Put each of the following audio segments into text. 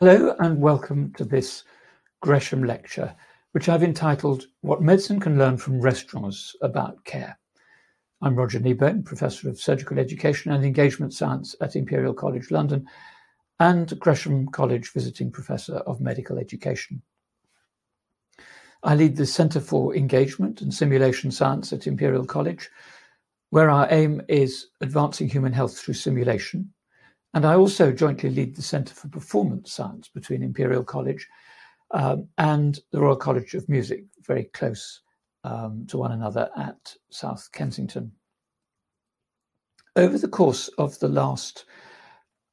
Hello and welcome to this Gresham lecture, which I've entitled What Medicine Can Learn from Restaurants About Care. I'm Roger Kneebone, Professor of Surgical Education and Engagement Science at Imperial College London and Gresham College Visiting Professor of Medical Education. I lead the Centre for Engagement and Simulation Science at Imperial College, where our aim is advancing human health through simulation and I also jointly lead the Centre for Performance Science between Imperial College um, and the Royal College of Music, very close um, to one another at South Kensington. Over the course of the last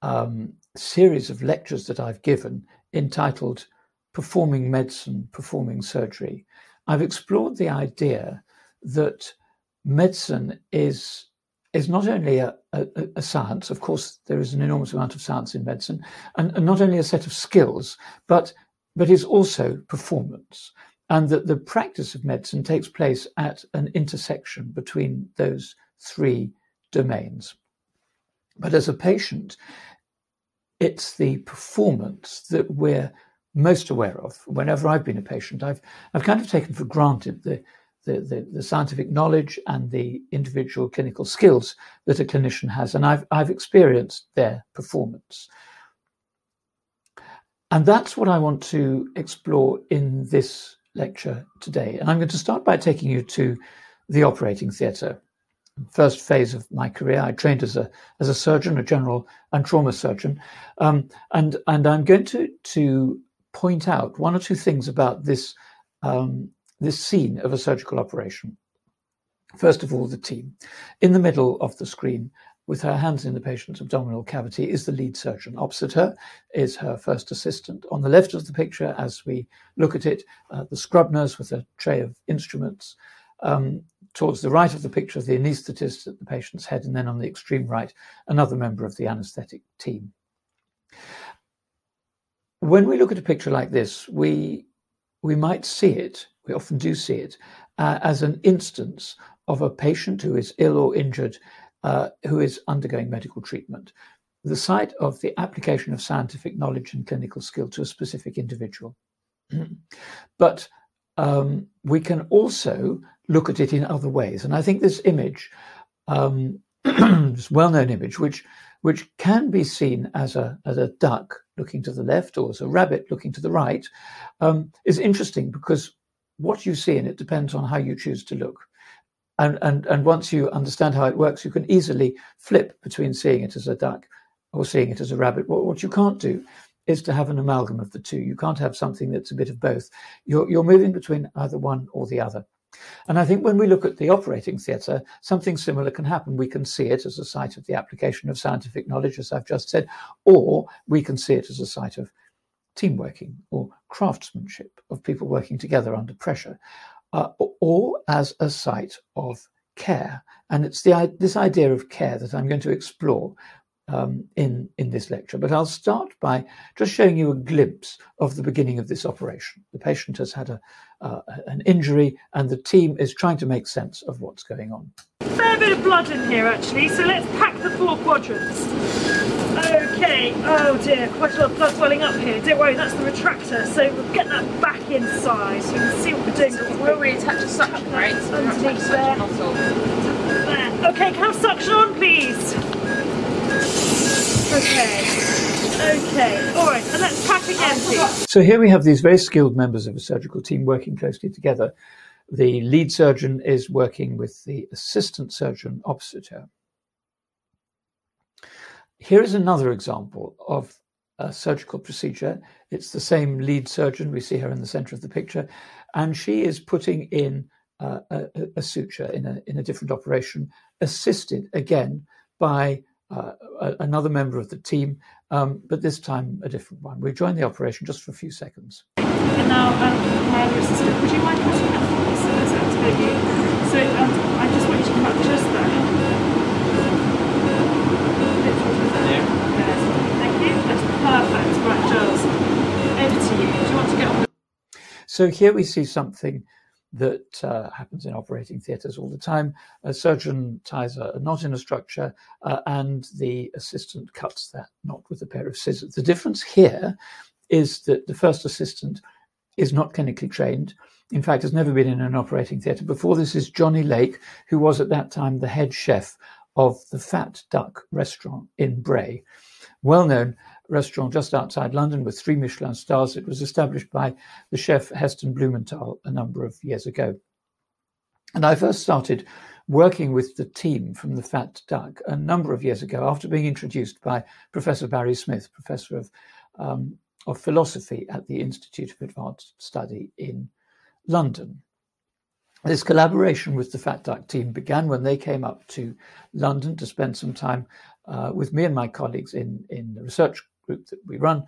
um, series of lectures that I've given, entitled Performing Medicine, Performing Surgery, I've explored the idea that medicine is is not only a, a, a, science, of course, there is an enormous amount of science in medicine, and, and, not only a set of skills, but, but is also performance. And that the practice of medicine takes place at an intersection between those three domains. But as a patient, it's the performance that we're most aware of. Whenever I've been a patient, I've, I've kind of taken for granted the, the, the, the, scientific knowledge and the individual clinical skills that a clinician has. And I've, I've experienced their performance. And that's what I want to explore in this lecture today. And I'm going to start by taking you to the operating theatre. First phase of my career, I trained as a as a surgeon, a general and trauma surgeon, um, and and I'm going to to point out one or two things about this um, this scene of a surgical operation. First of all, the team. In the middle of the screen, with her hands in the patient's abdominal cavity, is the lead surgeon. Opposite her is her first assistant. On the left of the picture, as we look at it, uh, the scrub nurse with a tray of instruments. Um, towards the right of the picture, the anaesthetist at the patient's head, and then on the extreme right, another member of the anaesthetic team. When we look at a picture like this, we we might see it we often do see it, uh, as an instance of a patient who is ill or injured uh, who is undergoing medical treatment. The site of the application of scientific knowledge and clinical skill to a specific individual. but um, we can also look at it in other ways. And I think this image, um, this well-known image, which which can be seen as a as a duck looking to the left or as a rabbit looking to the right, um, is interesting because what you see in it depends on how you choose to look. And, and, and once you understand how it works, you can easily flip between seeing it as a duck or seeing it as a rabbit. What, what you can't do is to have an amalgam of the two. You can't have something that's a bit of both. You're, you're moving between either one or the other. And I think when we look at the operating theatre, something similar can happen. We can see it as a site of the application of scientific knowledge, as I've just said, or we can see it as a site of team working or craftsmanship of people working together under pressure, uh, or as a site of care. And it's the, this idea of care that I'm going to explore um, in, in this lecture. But I'll start by just showing you a glimpse of the beginning of this operation. The patient has had a, uh, an injury, and the team is trying to make sense of what's going on. Fair bit of blood in here, actually, so let's pack the four quadrants. Okay, oh dear, quite a lot of blood swelling up here. Don't worry, that's the retractor, so we'll get that back inside so you can see what we're doing. So we'll reattach a suction right? So underneath there. there. Okay, can I have suction on, please? Okay. Okay, all right, and let's pack again, please. So here we have these very skilled members of a surgical team working closely together. The lead surgeon is working with the assistant surgeon opposite her. Here is another example of a surgical procedure. It's the same lead surgeon. We see her in the center of the picture, and she is putting in uh, a, a, suture in a, in a different operation, assisted again by uh, another member of the team, um, but this time a different one. We join the operation just for a few seconds. And now, um, my assistant, would you mind passing that for me? So that's absolutely. So um, I just want you to come up just there. Perfect. Right, Giles. Over to you. Do you want to get on? So here we see something that uh, happens in operating theatres all the time. A surgeon ties a, knot in a structure uh, and the assistant cuts that knot with a pair of scissors. The difference here is that the first assistant is not clinically trained. In fact, has never been in an operating theatre before. This is Jonny Lake, who was at that time the head chef of the Fat Duck restaurant in Bray. Well known restaurant just outside London with three Michelin stars. It was established by the chef Heston Blumenthal a number of years ago. And I first started working with the team from the Fat Duck a number of years ago after being introduced by Professor Barry Smith, Professor of, um, of Philosophy at the Institute of Advanced Study in London. This collaboration with the Fat Duck team began when they came up to London to spend some time uh, with me and my colleagues in, in the research group that we run.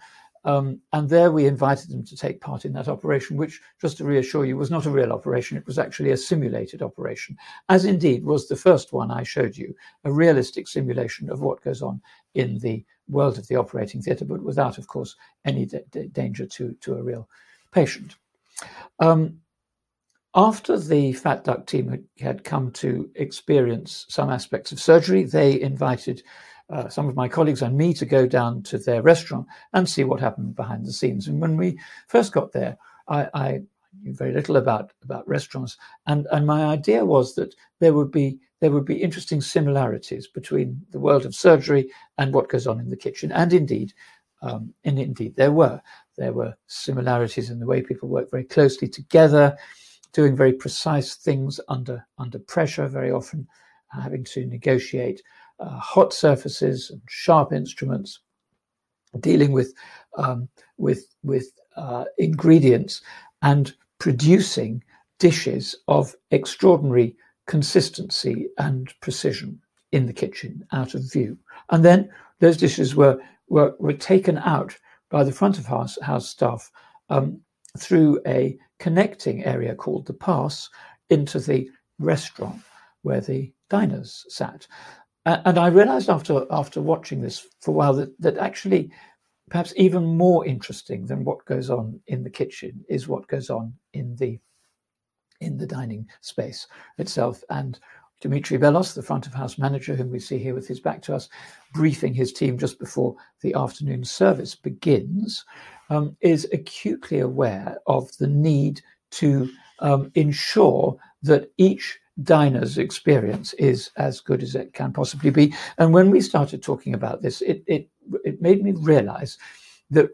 Um, and there we invited them to take part in that operation, which, just to reassure you, was not a real operation. It was actually a simulated operation, as indeed was the first one I showed you, a realistic simulation of what goes on in the world of the operating theatre, but without, of course, any danger to, to a real patient. Um, after the Fat Duck team had, had, come to experience some aspects of surgery, they invited uh, some of my colleagues and me to go down to their restaurant and see what happened behind the scenes. And when we first got there, I, I knew very little about about restaurants, and and my idea was that there would be there would be interesting similarities between the world of surgery and what goes on in the kitchen, and indeed, um, and indeed there were. There were similarities in the way people work very closely together doing very precise things under under pressure, very often having to negotiate uh, hot surfaces and sharp instruments, dealing with um, with with uh, ingredients and producing dishes of extraordinary consistency and precision in the kitchen out of view. And then those dishes were were, were taken out by the front of house, house staff um, through a connecting area called the pass into the restaurant where the diners sat. And I realized after after watching this for a while that, that actually perhaps even more interesting than what goes on in the kitchen is what goes on in the in the dining space itself. And Dimitri Bellos, the front of house manager, whom we see here with his back to us, briefing his team just before the afternoon service begins, um, is acutely aware of the need to um, ensure that each diner's experience is as good as it can possibly be. And when we started talking about this, it it, it made me realize that,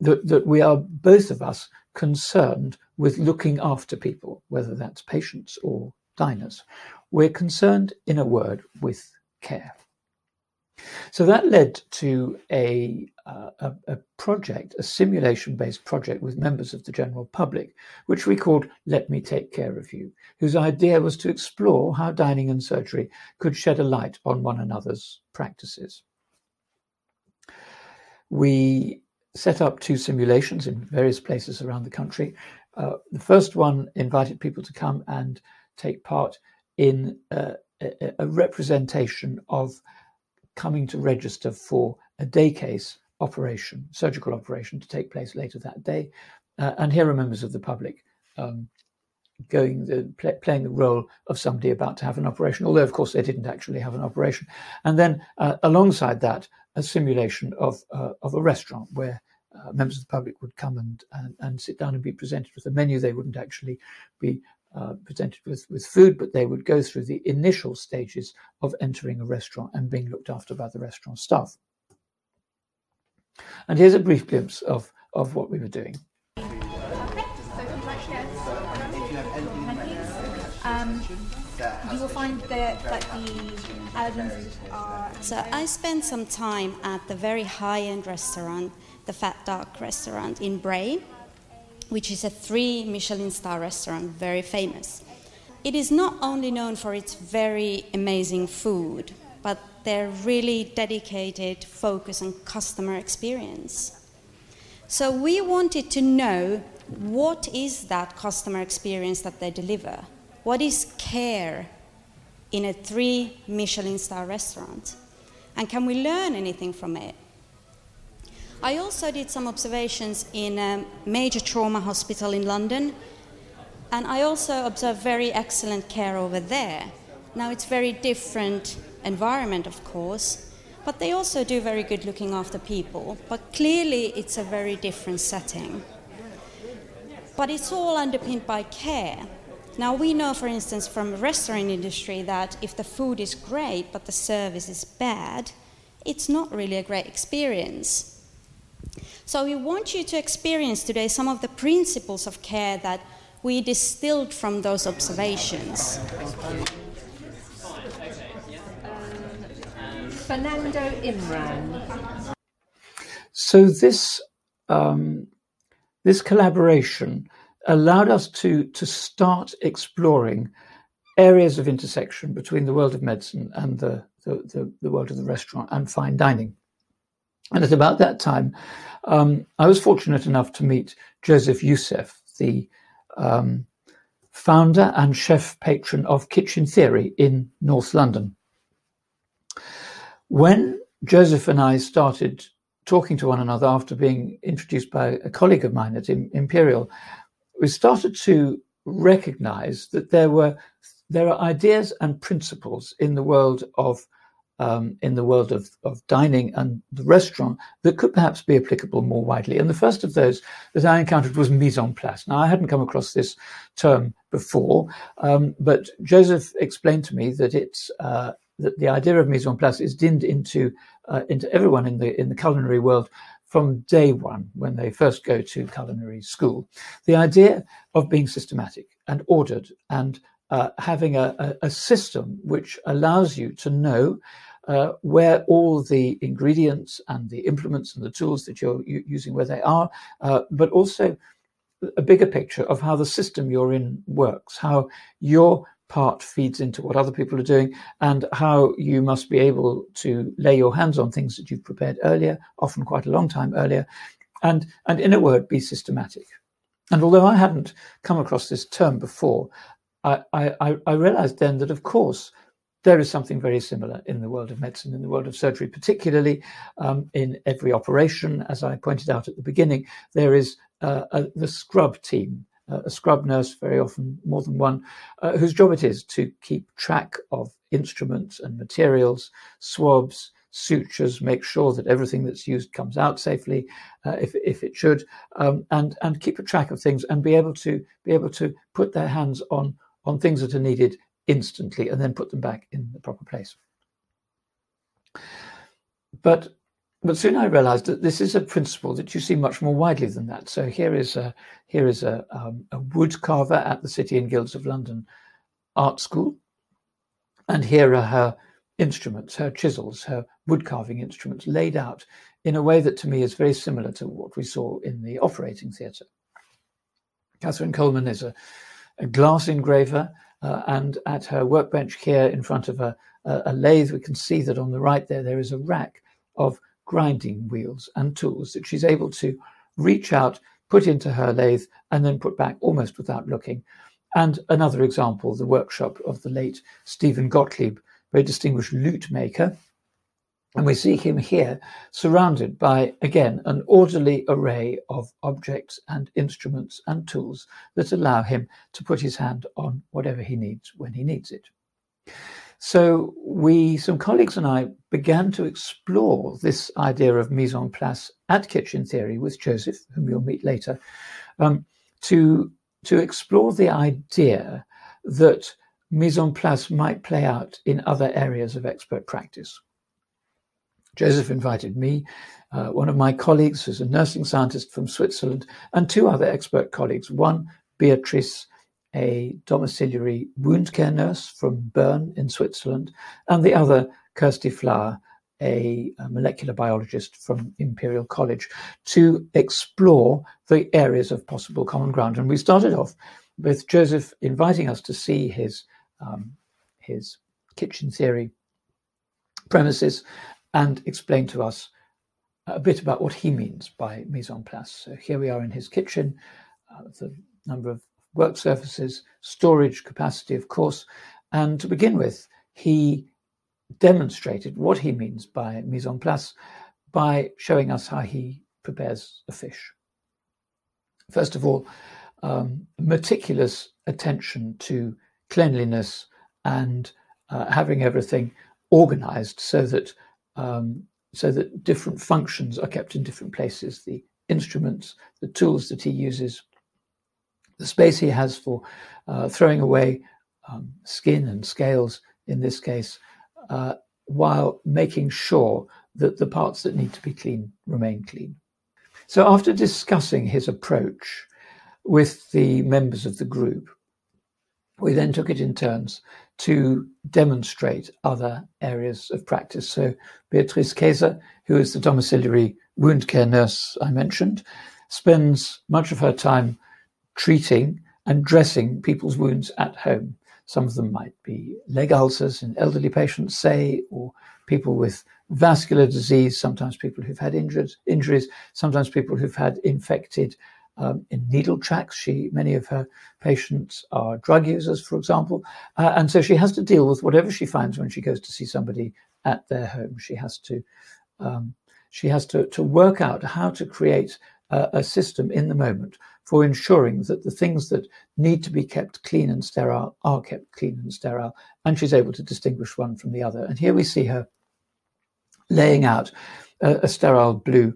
that that we are both of us concerned with looking after people, whether that's patients or diners. We're concerned, in a word, with care. So that led to a, uh, a, a, project, a simulation based project with members of the general public, which we called Let Me Take Care of You, whose idea was to explore how dining and surgery could shed a light on one another's practices. We set up two simulations in various places around the country. Uh, the first one invited people to come and take part in uh, a, a, representation of coming to register for a day case operation, surgical operation to take place later that day. Uh, and here are members of the public um, going the play, playing the role of somebody about to have an operation, although of course they didn't actually have an operation. And then uh, alongside that, a simulation of uh, of a restaurant where uh, members of the public would come and, and, and sit down and be presented with a menu. They wouldn't actually be uh, presented with, with food, but they would go through the initial stages of entering a restaurant and being looked after by the restaurant staff. And here's a brief glimpse of, of what we were doing. Um, you will find that, that the allergens are. So I spent some time at the very high-end restaurant, the Fat Duck restaurant in Bray which is a three Michelin star restaurant, very famous. It is not only known for its very amazing food, but their really dedicated focus on customer experience. So we wanted to know what is that customer experience that they deliver? What is care in a three Michelin star restaurant? And can we learn anything from it? I also did some observations in a major trauma hospital in London, and I also observed very excellent care over there. Now it's a very different environment, of course, but they also do very good looking after people. But clearly, it's a very different setting. But it's all underpinned by care. Now, we know, for instance, from the restaurant industry that if the food is great but the service is bad, it's not really a great experience. So, we want you to experience today some of the principles of care that we distilled from those observations. Fernando Imran. So this um, this collaboration allowed us to to start exploring areas of intersection between the world of medicine and the the, the, the world of the restaurant and fine dining. And at about that time, um, I was fortunate enough to meet Joseph Youssef, the um, founder and chef patron of Kitchen Theory in North London. When Joseph and I started talking to one another after being introduced by a colleague of mine at Imperial, we started to recognize that there were there are ideas and principles in the world of um, in the world of, of dining and the restaurant that could perhaps be applicable more widely. And the first of those that I encountered was mise en place. Now, I hadn't come across this term before, um, but Joseph explained to me that it's uh, that the idea of mise en place is dinned into uh, into everyone in the in the culinary world from day one when they first go to culinary school. The idea of being systematic and ordered and uh, having a, a, system which allows you to know uh, where all the ingredients and the implements and the tools that you're using where they are, uh, but also a bigger picture of how the system you're in works, how your part feeds into what other people are doing and how you must be able to lay your hands on things that you've prepared earlier, often quite a long time earlier, and, and in a word, be systematic. And although I hadn't come across this term before, I, I, I realized then that, of course, there is something very similar in the world of medicine, in the world of surgery, particularly um, in every operation. As I pointed out at the beginning, there is uh, a, the scrub team uh, a scrub nurse, very often more than one, uh, whose job it is to keep track of instruments and materials, swabs, sutures, make sure that everything that's used comes out safely, uh, if if it should, um, and and keep a track of things and be able to be able to put their hands on on things that are needed instantly and then put them back in the proper place. But but soon I realized that this is a principle that you see much more widely than that. So here is a, here is a, um, a wood carver at the City and Guilds of London Art School. And here are her instruments, her chisels, her wood carving instruments laid out in a way that to me is very similar to what we saw in the operating theatre. Katharine Coleman is a, a glass engraver, uh, and at her workbench here in front of a, a, a lathe, we can see that on the right there, there is a rack of grinding wheels and tools that she's able to reach out, put into her lathe, and then put back almost without looking. And another example, the workshop of the late Stephen Gottlieb, very distinguished lute maker. And we see him here surrounded by, again, an orderly array of objects and instruments and tools that allow him to put his hand on whatever he needs when he needs it. So we, some colleagues and I, began to explore this idea of mise en place at Kitchen Theory with Joseph, whom you'll meet later, um, to to explore the idea that mise en place might play out in other areas of expert practice. Joseph invited me, uh, one of my colleagues who's a nursing scientist from Switzerland, and two other expert colleagues, one Beatrice a domiciliary wound care nurse from Bern in Switzerland, and the other, Kirsty Flower, a, molecular biologist from Imperial College, to explore the areas of possible common ground. And we started off with Joseph inviting us to see his um, his kitchen theory premises and explain to us a bit about what he means by mise en place. So here we are in his kitchen, uh, the number of work surfaces, storage capacity, of course. And to begin with, he demonstrated what he means by mise en place by showing us how he prepares a fish. First of all, um, meticulous attention to cleanliness and uh, having everything organized so that um, so that different functions are kept in different places. The instruments, the tools that he uses, the space he has for uh, throwing away um, skin and scales in this case, uh, while making sure that the parts that need to be clean remain clean. So after discussing his approach with the members of the group, we then took it in turns to demonstrate other areas of practice. So Beatrice Kaiser, who is the domiciliary wound care nurse I mentioned, spends much of her time treating and dressing people's wounds at home. Some of them might be leg ulcers in elderly patients, say, or people with vascular disease, sometimes people who've had injured, injuries, sometimes people who've had infected um, in needle tracks. She, many of her patients are drug users, for example, uh, and so she has to deal with whatever she finds when she goes to see somebody at their home. She has to um, she has to, to work out how to create a, a system in the moment for ensuring that the things that need to be kept clean and sterile are kept clean and sterile, and she's able to distinguish one from the other. And here we see her laying out a, a sterile blue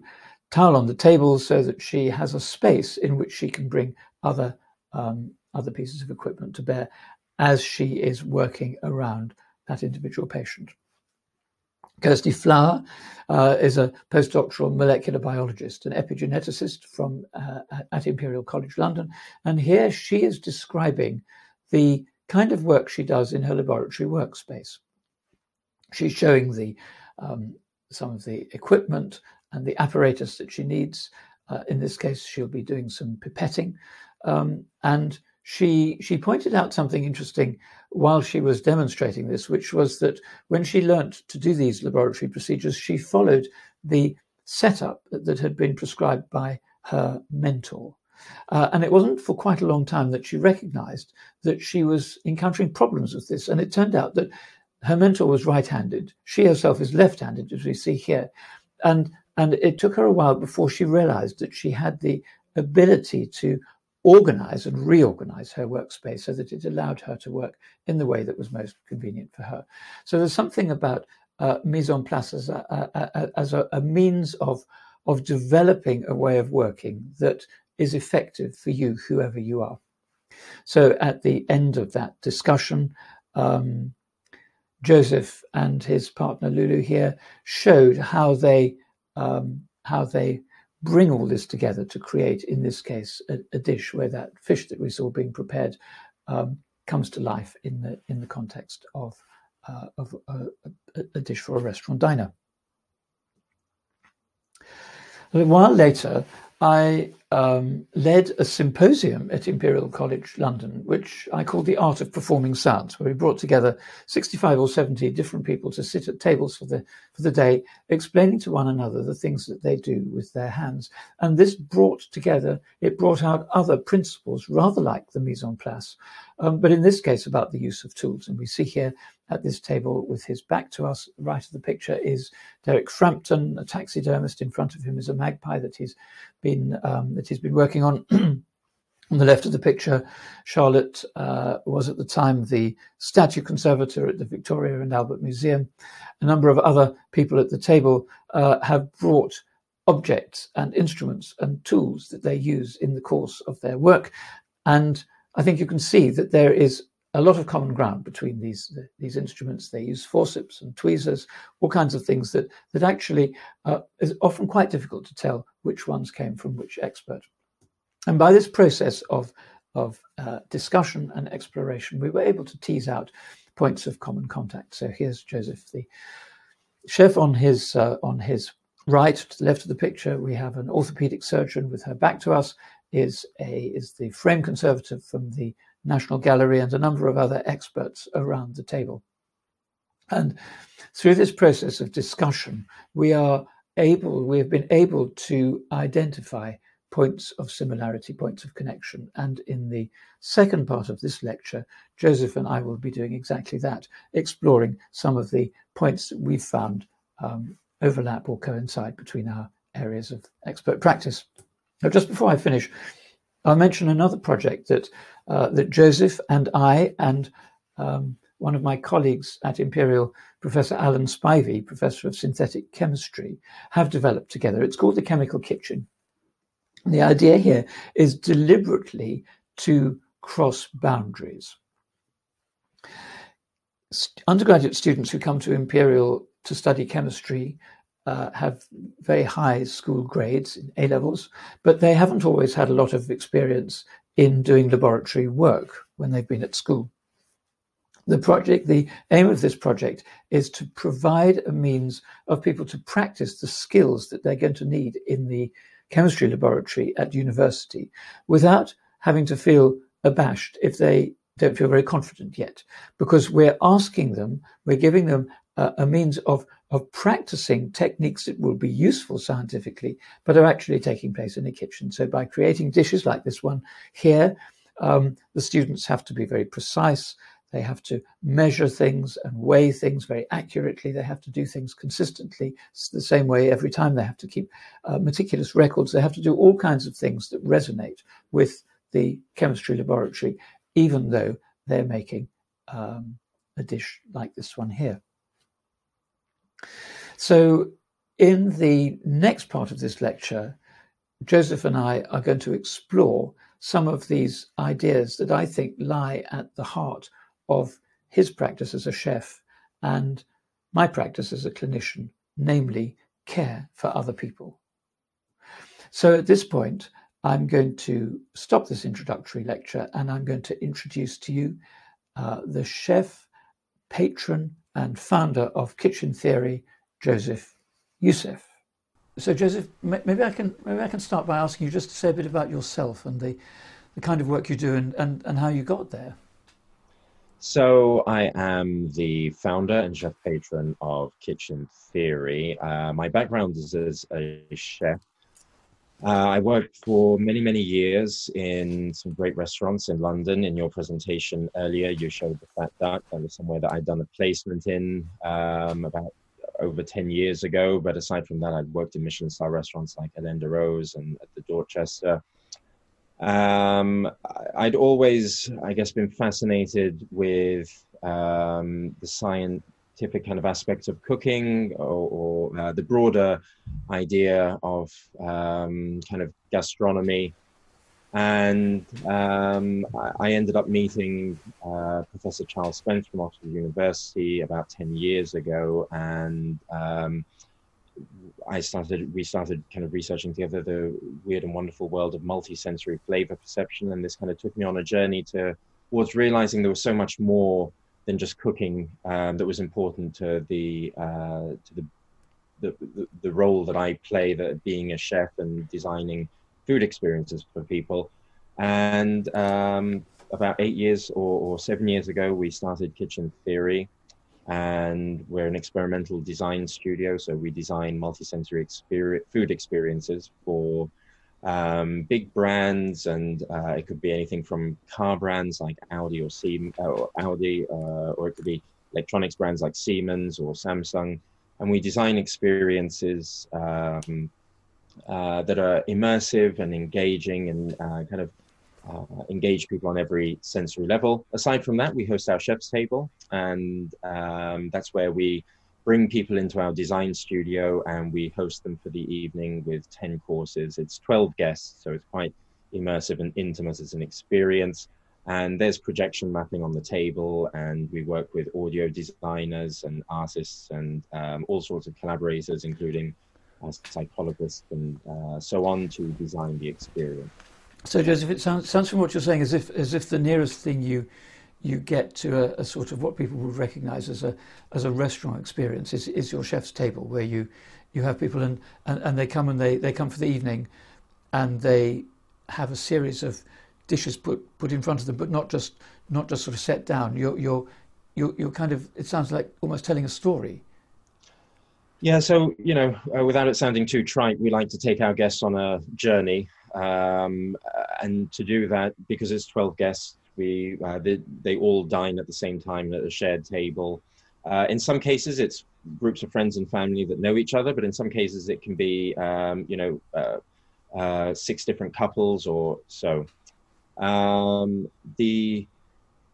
towel on the table so that she has a space in which she can bring other um, other pieces of equipment to bear as she is working around that individual patient. Kirsty Flower uh, is a postdoctoral molecular biologist, an epigeneticist from uh, at Imperial College London, and here she is describing the kind of work she does in her laboratory workspace. She's showing the um, some of the equipment and the apparatus that she needs. Uh, in this case, she'll be doing some pipetting, um, and she she pointed out something interesting while she was demonstrating this, which was that when she learnt to do these laboratory procedures, she followed the setup that, had been prescribed by her mentor. Uh, and it wasn't for quite a long time that she recognized that she was encountering problems with this. And it turned out that her mentor was right handed. She herself is left handed, as we see here. And, and it took her a while before she realized that she had the ability to organize and reorganize her workspace so that it allowed her to work in the way that was most convenient for her. So there's something about uh, mise en place as a, a, as a, a means of of developing a way of working that is effective for you, whoever you are. So at the end of that discussion, um, Joseph and his partner Lulu here showed how they um, how they bring all this together to create, in this case, a, a dish where that fish that we saw being prepared um, comes to life in the in the context of uh, of a, a, a, dish for a restaurant diner. A while later, I um, led a symposium at Imperial College London, which I called The Art of Performing Science, where we brought together 65 or 70 different people to sit at tables for the, for the day, explaining to one another the things that they do with their hands. And this brought together, it brought out other principles, rather like the mise en place, um, but in this case about the use of tools. And we see here at this table with his back to us, right of the picture, is Derek Frampton, a taxidermist. In front of him is a magpie that he's been um, that he's been working on. On the left of the picture, Charlotte uh, was at the time the statue conservator at the Victoria and Albert Museum. A number of other people at the table uh, have brought objects and instruments and tools that they use in the course of their work. And I think you can see that there is a lot of common ground between these these instruments. They use forceps and tweezers, all kinds of things that that actually uh, is often quite difficult to tell which ones came from which expert. And by this process of of uh, discussion and exploration, we were able to tease out points of common contact. So here's Joseph, the chef, on his uh, on his right, to the left of the picture, we have an orthopedic surgeon with her back to us. Is a is the frame conservator from the National Gallery and a number of other experts around the table. And through this process of discussion, we are able, we have been able to identify points of similarity, points of connection. And in the second part of this lecture, Joseph and I will be doing exactly that, exploring some of the points that we've found um, overlap or coincide between our areas of expert practice. Now, just before I finish, I'll mention another project that uh, that Joseph and I and um, one of my colleagues at Imperial, Professor Alan Spivey, Professor of Synthetic Chemistry, have developed together. It's called the Chemical Kitchen. The idea here is deliberately to cross boundaries. Undergraduate students who come to Imperial to study chemistry uh, have very high school grades in A levels, but they haven't always had a lot of experience in doing laboratory work when they've been at school. The project, the aim of this project is to provide a means of people to practice the skills that they're going to need in the chemistry laboratory at university without having to feel abashed if they don't feel very confident yet, because we're asking them, we're giving them a, a means of of practicing techniques that will be useful scientifically, but are actually taking place in the kitchen. So by creating dishes like this one here, um, the students have to be very precise. They have to measure things and weigh things very accurately. They have to do things consistently. It's the same way every time. They have to keep uh, meticulous records. They have to do all kinds of things that resonate with the chemistry laboratory, even though they're making um, a dish like this one here. So, in the next part of this lecture, Joseph and I are going to explore some of these ideas that I think lie at the heart of his practice as a chef and my practice as a clinician, namely care for other people. So at this point, I'm going to stop this introductory lecture and I'm going to introduce to you uh, the chef, patron, and founder of Kitchen Theory, Joseph Youssef. So, Joseph, maybe I can maybe I can start by asking you just to say a bit about yourself and the, the kind of work you do and, and, and how you got there. So, I am the founder and chef patron of Kitchen Theory. Uh, my background is as a chef uh, I worked for many, many years in some great restaurants in London. In your presentation earlier, you showed the Fat Duck. That was somewhere that I'd done a placement in um, about over 10 years ago. But aside from that, I'd worked in Michelin star restaurants like de Rose and at the Dorchester. Um, I'd always, I guess, been fascinated with um, the science scientific kind of aspects of cooking or, or uh, the broader idea of um, kind of gastronomy. And um, I ended up meeting uh, Professor Charles Spence from Oxford University about 10 years ago. And um, I started, we started kind of researching together the weird and wonderful world of multisensory flavor perception. And this kind of took me on a journey to, towards realizing there was so much more than just cooking um, that was important to the uh, to the, the, the the role that I play that being a chef and designing food experiences for people. And um, about eight years or, or, seven years ago, we started Kitchen Theory, and we're an experimental design studio. So we design multisensory experience, food experiences for um, big brands, and uh, it could be anything from car brands like Audi or Siemens, or Audi, uh, or it could be electronics brands like Siemens or Samsung. And we design experiences um, uh, that are immersive and engaging and uh, kind of uh, engage people on every sensory level. Aside from that, we host our chef's table, and um, that's where we bring people into our design studio and we host them for the evening with 10 courses. It's 12 guests, so it's quite immersive and intimate as an experience. And there's projection mapping on the table, and we work with audio designers and artists and um, all sorts of collaborators, including uh, psychologists and uh, so on, to design the experience. So, Joseph, it sounds, sounds from what you're saying as if as if the nearest thing you you get to a, a, sort of what people would recognize as a as a restaurant experience. Is, is your chef's table where you you have people and, and, and they come and they, they come for the evening and they have a series of dishes put put in front of them but not just not just sort of set down. You're you're you're, you're kind of it sounds like almost telling a story. Yeah so you know uh, without it sounding too trite we like to take our guests on a journey um, and to do that because it's 12 guests uh, they, they, all dine at the same time at a shared table. Uh, in some cases, it's groups of friends and family that know each other, but in some cases, it can be um, you know uh, uh six different couples or so. Um, the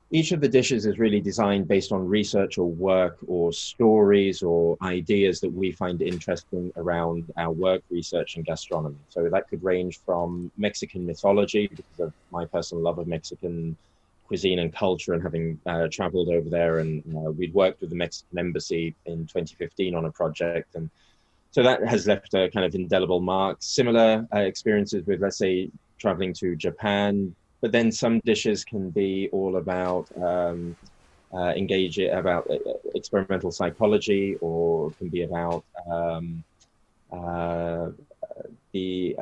each of the dishes is really designed based on research or work or stories or ideas that we find interesting around our work, research, and gastronomy. So that could range from Mexican mythology, because of my personal love of Mexican cuisine and culture, and having uh, traveled over there. And uh, we'd worked with the Mexican embassy in 2015 on a project. And so that has left a kind of indelible mark. Similar uh, experiences with, let's say, traveling to Japan, but then some dishes can be all about um, uh, engage about uh, experimental psychology, or can be about um, uh, the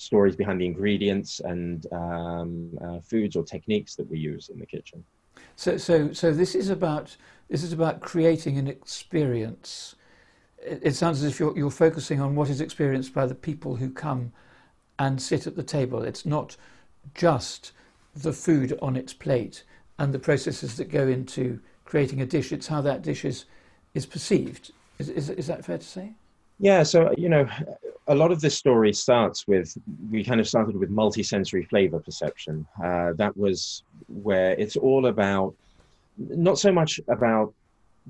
stories behind the ingredients and um, uh, foods or techniques that we use in the kitchen. So, so, so this is about this is about creating an experience. It, it sounds as if you're you're focusing on what is experienced by the people who come and sit at the table. It's not just the food on its plate and the processes that go into creating a dish. It's how that dish is, is perceived. Is, is, is that fair to say? Yeah, so, you know, a lot of this story starts with, we kind of started with multisensory flavor perception. Uh, that was where it's all about, not so much about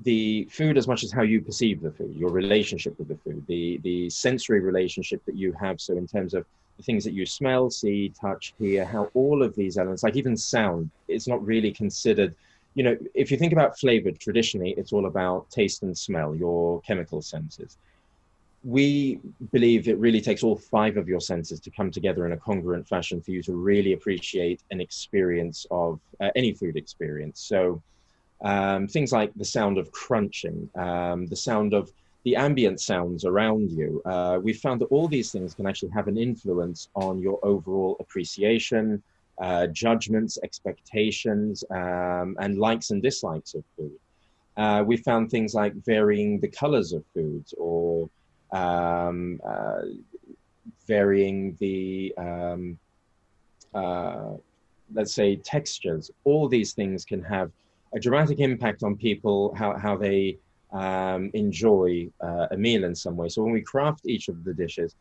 the food as much as how you perceive the food, your relationship with the food, the, the sensory relationship that you have. So, in terms of the things that you smell, see, touch, hear, how all of these elements, like even sound, it's not really considered. You know, if you think about flavor traditionally, it's all about taste and smell, your chemical senses. We believe it really takes all five of your senses to come together in a congruent fashion for you to really appreciate an experience of uh, any food experience. So, um, things like the sound of crunching, um, the sound of the ambient sounds around you. Uh, we've found that all these things can actually have an influence on your overall appreciation, uh, judgments, expectations, um, and likes and dislikes of food. Uh, we found things like varying the colors of foods or um, uh, varying the, um, uh, let's say, textures. All these things can have a dramatic impact on people, how, how they um, enjoy uh, a meal in some way. So when we craft each of the dishes,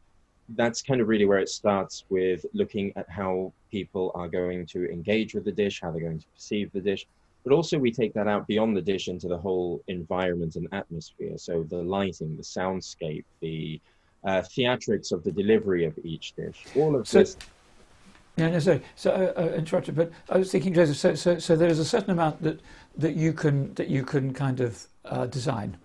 that's kind of really where it starts with looking at how people are going to engage with the dish, how they're going to perceive the dish. But also, we take that out beyond the dish into the whole environment and atmosphere. So, the lighting, the soundscape, the uh, theatrics of the delivery of each dish, all of so, this. Yeah, no, sorry. So, uh, uh, interrupted, but I was thinking, Joseph. So, so, so there is a certain amount that that you can that you can kind of uh, design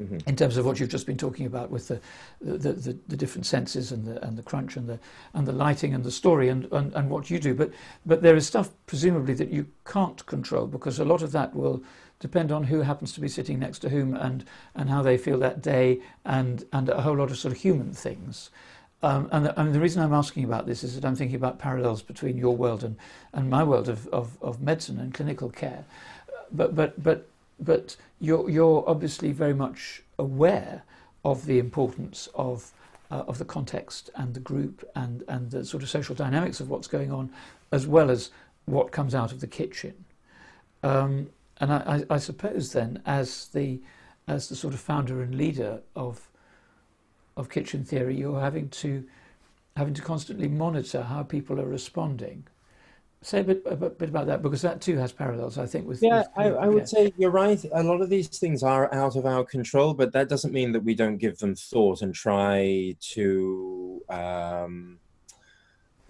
mm-hmm. in terms of what you've just been talking about with the the, the, the, different senses and the and the crunch and the and the lighting and the story and, and, and what you do. But but there is stuff presumably that you can't control because a lot of that will depend on who happens to be sitting next to whom and and how they feel that day and and a whole lot of sort of human things. Um, and, the, and, the, reason I'm asking about this is that I'm thinking about parallels between your world and, and my world of, of, of medicine and clinical care. But, but, but but you're, you're obviously very much aware of the importance of uh, of the context and the group and, and the sort of social dynamics of what's going on, as well as what comes out of the kitchen. Um, and I, I, I, suppose then, as the as the sort of founder and leader of of kitchen theory, you're having to having to constantly monitor how people are responding say a bit, a bit about that because that too has parallels, I think. With yeah, with, I, I, would say you're right. A lot of these things are out of our control, but that doesn't mean that we don't give them thought and try to um,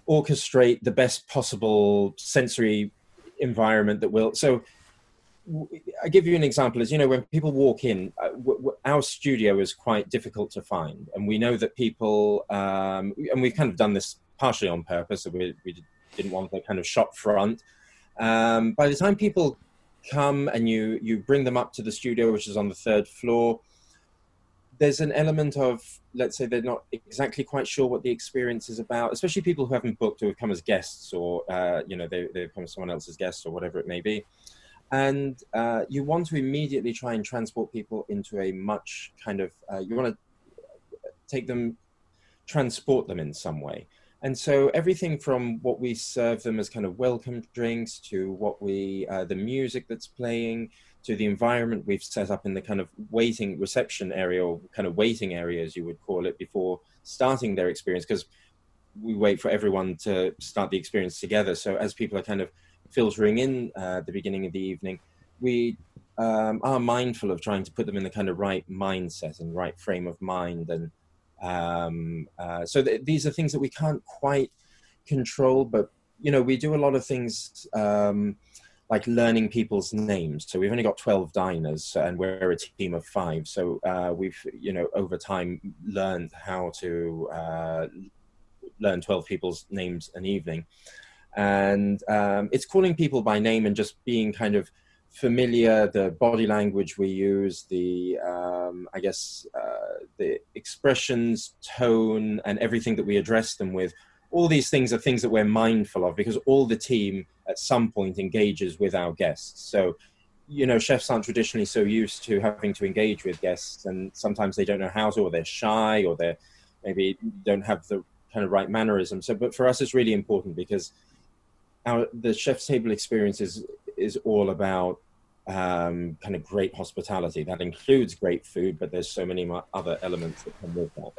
orchestrate the best possible sensory environment that will. So. I give you an example. As you know, when people walk in, uh, w- w- our studio is quite difficult to find, and we know that people, um, and we've kind of done this partially on purpose. So we, we didn't want the kind of shop front. Um, by the time people come and you you bring them up to the studio, which is on the third floor, there's an element of let's say they're not exactly quite sure what the experience is about, especially people who haven't booked or have come as guests or uh, you know they they've come as someone else's guest or whatever it may be. And uh, you want to immediately try and transport people into a much kind of uh, you want to take them transport them in some way and so everything from what we serve them as kind of welcome drinks to what we uh, the music that's playing to the environment we've set up in the kind of waiting reception area or kind of waiting area as you would call it before starting their experience because we wait for everyone to start the experience together so as people are kind of filtering in uh, the beginning of the evening, we um, are mindful of trying to put them in the kind of right mindset and right frame of mind. And um, uh, so th- these are things that we can't quite control, but you know, we do a lot of things um, like learning people's names. So we've only got 12 diners and we're a team of five. So uh, we've, you know, over time learned how to uh, learn 12 people's names an evening. And um, it's calling people by name and just being kind of familiar, the body language we use, the, um, I guess, uh, the expressions, tone, and everything that we address them with all these things are things that we're mindful of because all the team at some point engages with our guests. So, you know, chefs aren't traditionally so used to having to engage with guests, and sometimes they don't know how to, or they're shy, or they maybe don't have the kind of right mannerism. So, but for us, it's really important because our the chef's table experience is is all about um, kind of great hospitality. That includes great food, but there's so many other elements that come with that.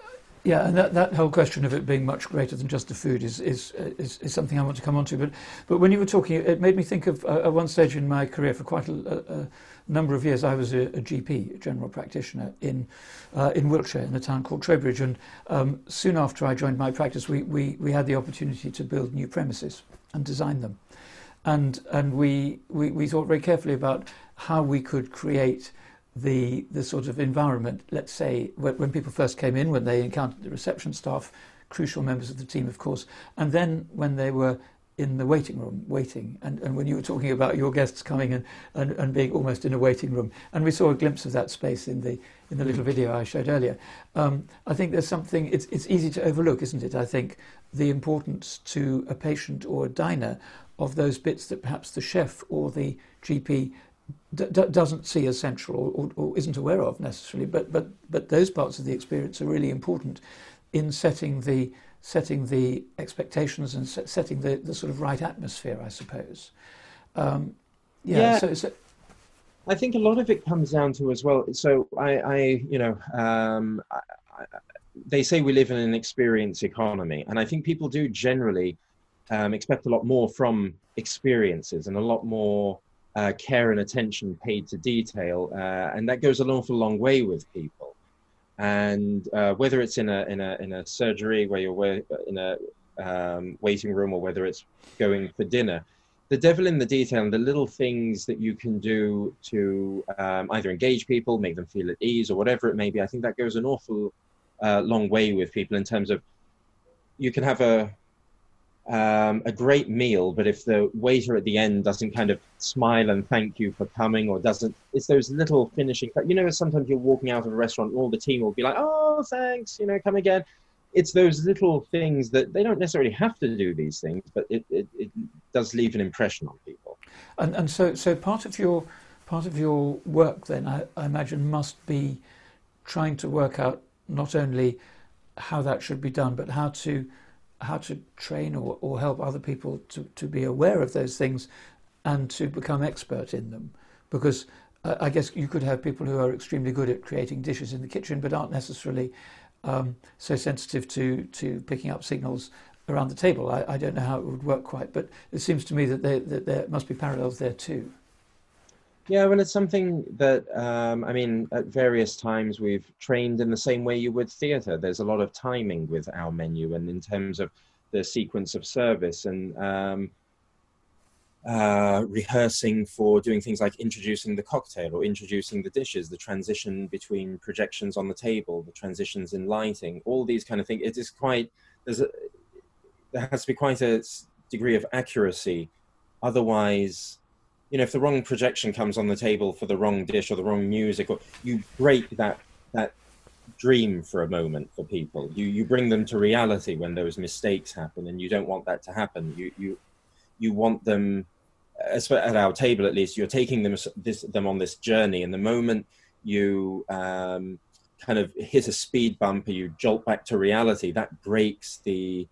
Yeah, and that, that whole question of it being much greater than just the food is, is, is, is something I want to come on to. But, but when you were talking, it made me think of uh, at one stage in my career, for quite a, a number of years, I was a, a GP, a general practitioner, in, uh, in Wiltshire, in a town called Trowbridge. And um, soon after I joined my practice, we, we, we had the opportunity to build new premises and design them. And, and we, we, we thought very carefully about how we could create the the sort of environment. Let's say when, when, people first came in, when they encountered the reception staff, crucial members of the team, of course, and then when they were in the waiting room waiting, and, and when you were talking about your guests coming and, and, and being almost in a waiting room, and we saw a glimpse of that space in the in the little mm. video I showed earlier. Um, I think there's something it's it's easy to overlook, isn't it? I think the importance to a patient or a diner of those bits that perhaps the chef or the GP d- doesn't see as central or, or, or, isn't aware of necessarily, but, but, but those parts of the experience are really important in setting the, setting the expectations and setting the, the sort of right atmosphere, I suppose. Um, yeah, yeah. So, so, I think a lot of it comes down to as well. So I, I you know, um, I, I, they say we live in an experience economy, and I think people do generally um, expect a lot more from experiences and a lot more uh, care and attention paid to detail, uh, and that goes an awful long way with people. And uh, whether it's in a in a in a surgery where you're in a um, waiting room, or whether it's going for dinner, the devil in the detail and the little things that you can do to um, either engage people, make them feel at ease, or whatever it may be. I think that goes an awful uh, long way with people in terms of you can have a um, a great meal, but if the waiter at the end doesn't kind of smile and thank you for coming, or doesn't, it's those little finishing. You know, sometimes you're walking out of a restaurant, and all the team will be like, "Oh, thanks," you know, come again. It's those little things that they don't necessarily have to do these things, but it, it, it does leave an impression on people. And and so so part of your part of your work then, I, I imagine, must be trying to work out not only how that should be done, but how to how to train or, or help other people to, to be aware of those things and to become expert in them. Because uh, I guess you could have people who are extremely good at creating dishes in the kitchen but aren't necessarily um, so sensitive to, to picking up signals around the table. I, I, don't know how it would work quite, but it seems to me that, they, that there must be parallels there too. Yeah, well, it's something that, um, I mean, at various times we've trained in the same way you would theatre. There's a lot of timing with our menu and in terms of the sequence of service and um, uh, rehearsing for doing things like introducing the cocktail or introducing the dishes, the transition between projections on the table, the transitions in lighting, all these kind of things. It is quite, there's a, there has to be quite a degree of accuracy. Otherwise, you know, if the wrong projection comes on the table for the wrong dish or the wrong music, or you break that that dream for a moment for people. You you bring them to reality when those mistakes happen, and you don't want that to happen. You you you want them, at our table at least, you're taking them this them on this journey, and the moment you um, kind of hit a speed bump or you jolt back to reality, that breaks the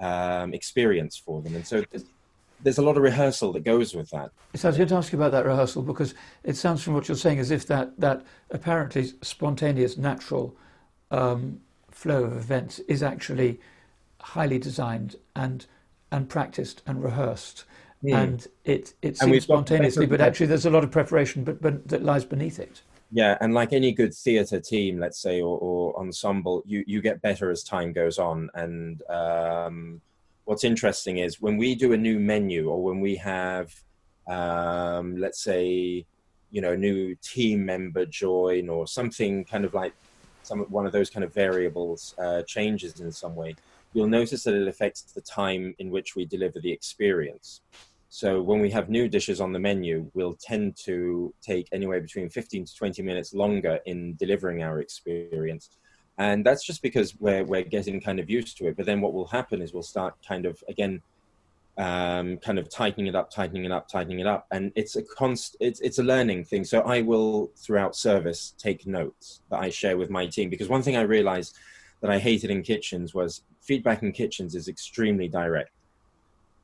um, experience for them, and so there's a lot of rehearsal that goes with that. So I was going to ask you about that rehearsal because it sounds from what you're saying as if that, that apparently spontaneous, natural um, flow of events is actually highly designed and and practiced and rehearsed. mm. and it it seems spontaneously, but actually there's a lot of preparation, but but that lies beneath it. Yeah, and like any good theatre team, let's say, or, or, ensemble, you you get better as time goes on. And um, what's interesting is when we do a new menu, or when we have, um, let's say, you know, a new team member join, or something kind of like some one of those kind of variables uh, changes in some way, you'll notice that it affects the time in which we deliver the experience. So when we have new dishes on the menu, we'll tend to take anywhere between 15 to 20 minutes longer in delivering our experience. And that's just because we're, we're getting kind of used to it. But then what will happen is we'll start kind of, again, um, kind of tightening it up, tightening it up, tightening it up. And it's a const, it's, it's a learning thing. So I will, throughout service, take notes that I share with my team. Because one thing I realized that I hated in kitchens was feedback in kitchens is extremely direct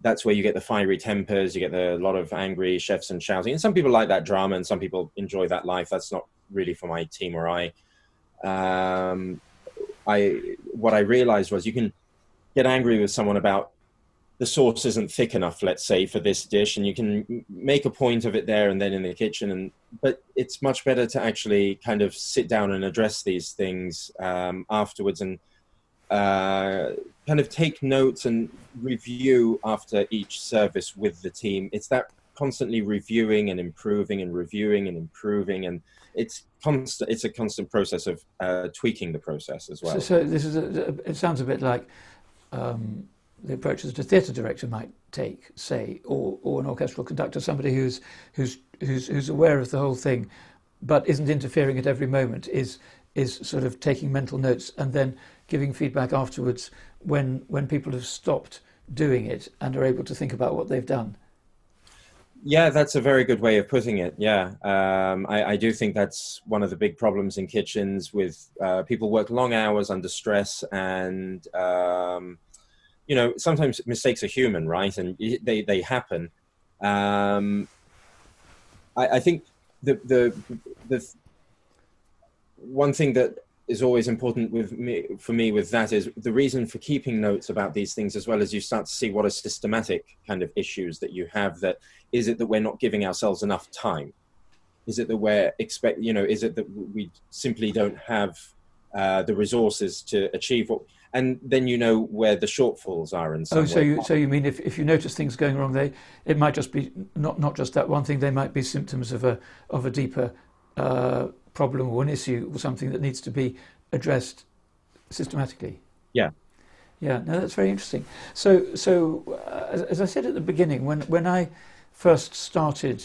that's where you get the fiery tempers, you get the, lot of angry chefs and shouting. And some people like that drama, and some people enjoy that life. That's not really for my team or I. Um, I what I realized was you can get angry with someone about the sauce isn't thick enough, let's say, for this dish, and you can make a point of it there and then in the kitchen. And but it's much better to actually kind of sit down and address these things um, afterwards and uh, kind of take notes and review after each service with the team. It's that constantly reviewing and improving and reviewing and improving and it's constant it's a constant process of uh, tweaking the process as well so, so this is a, it sounds a bit like um, the approaches that a theatre director might take say or, or an orchestral conductor somebody who's who's who's who's aware of the whole thing but isn't interfering at every moment is is sort of taking mental notes and then giving feedback afterwards when when people have stopped doing it and are able to think about what they've done. Yeah, that's a very good way of putting it. Yeah, um, I, I, do think that's one of the big problems in kitchens with uh, people work long hours under stress, and um, you know sometimes mistakes are human, right? And they they happen. Um, I, I think the the the one thing that is always important with me for me with that is the reason for keeping notes about these things as well as you start to see what are systematic kind of issues that you have that is it that we're not giving ourselves enough time is it that we're expect you know is it that we simply don't have uh, the resources to achieve what and then you know where the shortfalls are in some oh so way. you so you mean if, if you notice things going wrong they it might just be not not just that one thing they might be symptoms of a of a deeper uh, problem or an issue or something that needs to be addressed systematically. Yeah. Yeah, no, that's very interesting. So, so uh, as, as, I said at the beginning, when, when I first started,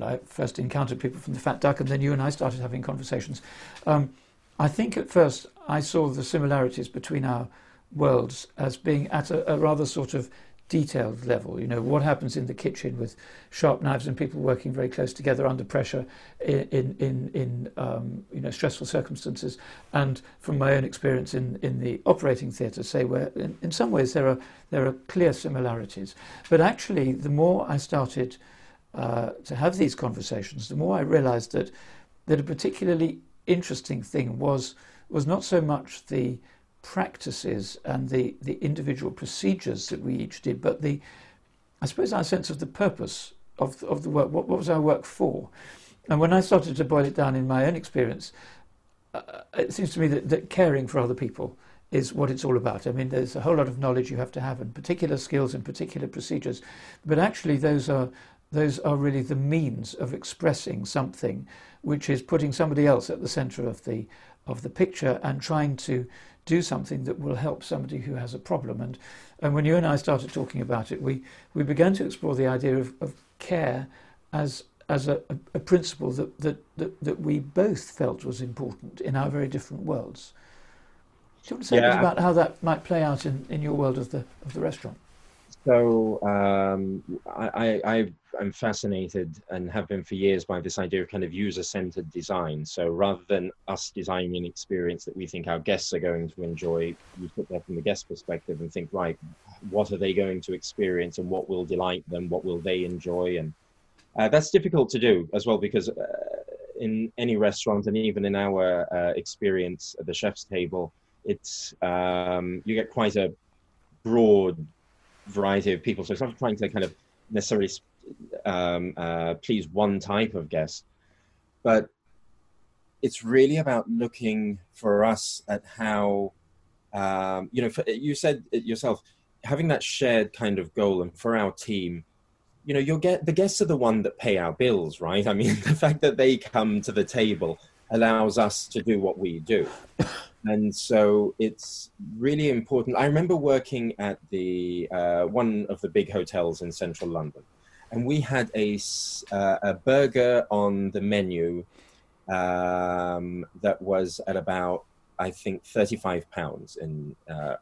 I first encountered people from the Fat Duck, and then you and I started having conversations, um, I think at first I saw the similarities between our worlds as being at a, a rather sort of detailed level. You know, what happens in the kitchen with sharp knives and people working very close together under pressure in, in, in, um, you know, stressful circumstances. And from my own experience in, in the operating theatre, say, where in, in some ways there are, there are clear similarities. But actually, the more I started uh, to have these conversations, the more I realized that, that a particularly interesting thing was, was not so much the practices and the, the individual procedures that we each did, but the, I suppose, our sense of the purpose of, of the work. What, what was our work for? And when I started to boil it down in my own experience, uh, it seems to me that, that caring for other people is what it's all about. I mean, there's a whole lot of knowledge you have to have and particular skills and particular procedures, but actually those are those are really the means of expressing something, which is putting somebody else at the centre of the of the picture and trying to do something that will help somebody who has a problem. And, and when you and I started talking about it, we, we began to explore the idea of, of care as, as a, a, principle that, that, that, that, we both felt was important in our very different worlds. Do you want to say yeah. a bit about how that might play out in, in your world of the, of the restaurant? So um, I, I, I'm fascinated and have been for years by this idea of kind of user-centered design. So rather than us designing an experience that we think our guests are going to enjoy, we put that from the guest perspective and think, right, what are they going to experience and what will delight them? What will they enjoy? And uh, that's difficult to do as well because uh, in any restaurant and even in our uh, experience at the chef's table, it's um, you get quite a broad variety of people. So it's not trying to kind of necessarily um, uh, please one type of guest, but it's really about looking for us at how um, you know for, you said it yourself having that shared kind of goal and for our team you know you'll get the guests are the one that pay our bills right i mean the fact that they come to the table allows us to do what we do and so it's really important i remember working at the uh, one of the big hotels in central london and we had a, uh, a burger on the menu um, that was at about I think 35 pounds in. Uh,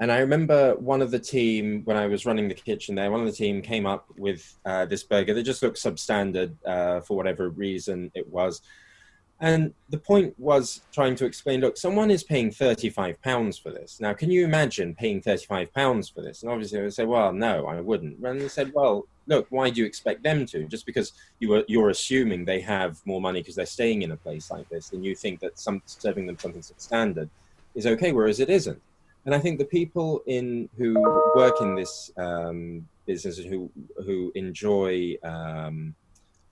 and I remember one of the team when I was running the kitchen there. One of the team came up with uh, this burger that just looked substandard uh, for whatever reason it was, and the point was trying to explain look, someone is paying £35 for this. Now, can you imagine paying £35 for this? And obviously, I would say, well, no, I wouldn't. And they said, well, look, why do you expect them to? Just because you are, you're assuming they have more money because they're staying in a place like this, and you think that some, serving them something substandard is okay, whereas it isn't. And I think the people in who work in this um, business and who, who enjoy um,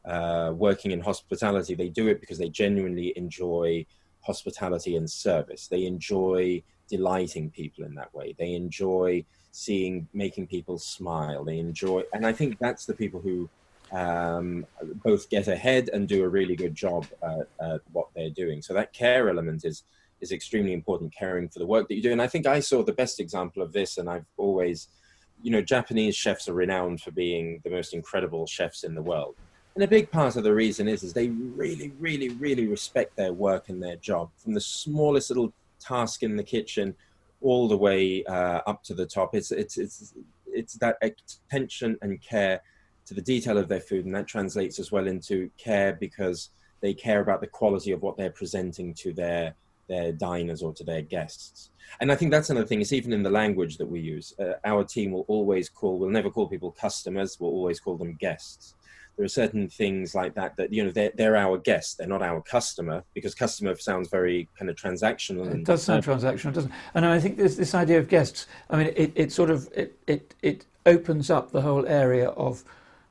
uh, working in hospitality, they do it because they genuinely enjoy hospitality and service. They enjoy delighting people in that way. They enjoy seeing, making people smile. They enjoy, and I think that's the people who um, both get ahead and do a really good job at, at, what they're doing. So that care element is is extremely important, caring for the work that you do. And I think I saw the best example of this, and I've always, you know, Japanese chefs are renowned for being the most incredible chefs in the world and a big part of the reason is, is they really, really, really respect their work and their job from the smallest little task in the kitchen all the way uh, up to the top. It's, it's, it's, it's that attention and care to the detail of their food. And that translates as well into care because they care about the quality of what they're presenting to their, their diners or to their guests. And I think that's another thing. It's even in the language that we use. Uh, our team will always call, we'll never call people customers, we'll always call them guests there are certain things like that that you know they're, they're our guest they're not our customer because customer sounds very kind of transactional it does sound transactional doesn't it? and i think this, this idea of guests i mean it, it sort of it, it it opens up the whole area of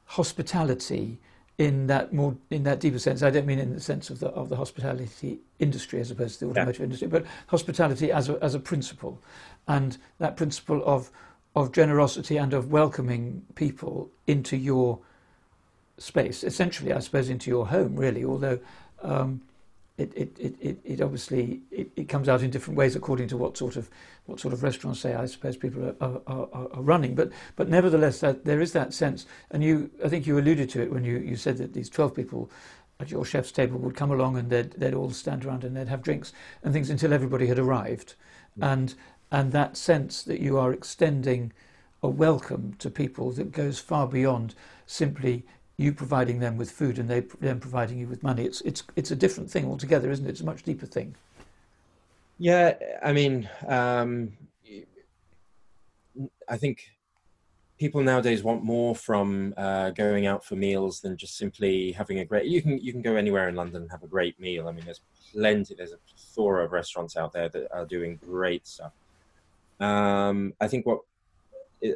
hospitality in that more in that deeper sense i don't mean in the sense of the of the hospitality industry as opposed to the automotive yeah. industry but hospitality as a as a principle and that principle of of generosity and of welcoming people into your space, essentially, I suppose, into your home, really, although um, it, it, it, it, obviously it, it, comes out in different ways according to what sort of what sort of restaurants say I suppose people are, are, are, running. But but nevertheless that there is that sense. And you I think you alluded to it when you, you said that these 12 people at your chef's table would come along and they'd, they'd all stand around and they'd have drinks and things until everybody had arrived. Mm. and and that sense that you are extending a welcome to people that goes far beyond simply you providing them with food and they them providing you with money. It's it's it's a different thing altogether, isn't it? It's a much deeper thing. Yeah, I mean, um, I think people nowadays want more from uh, going out for meals than just simply having a great. You can you can go anywhere in London and have a great meal. I mean, there's plenty. There's a plethora of restaurants out there that are doing great stuff. Um, I think what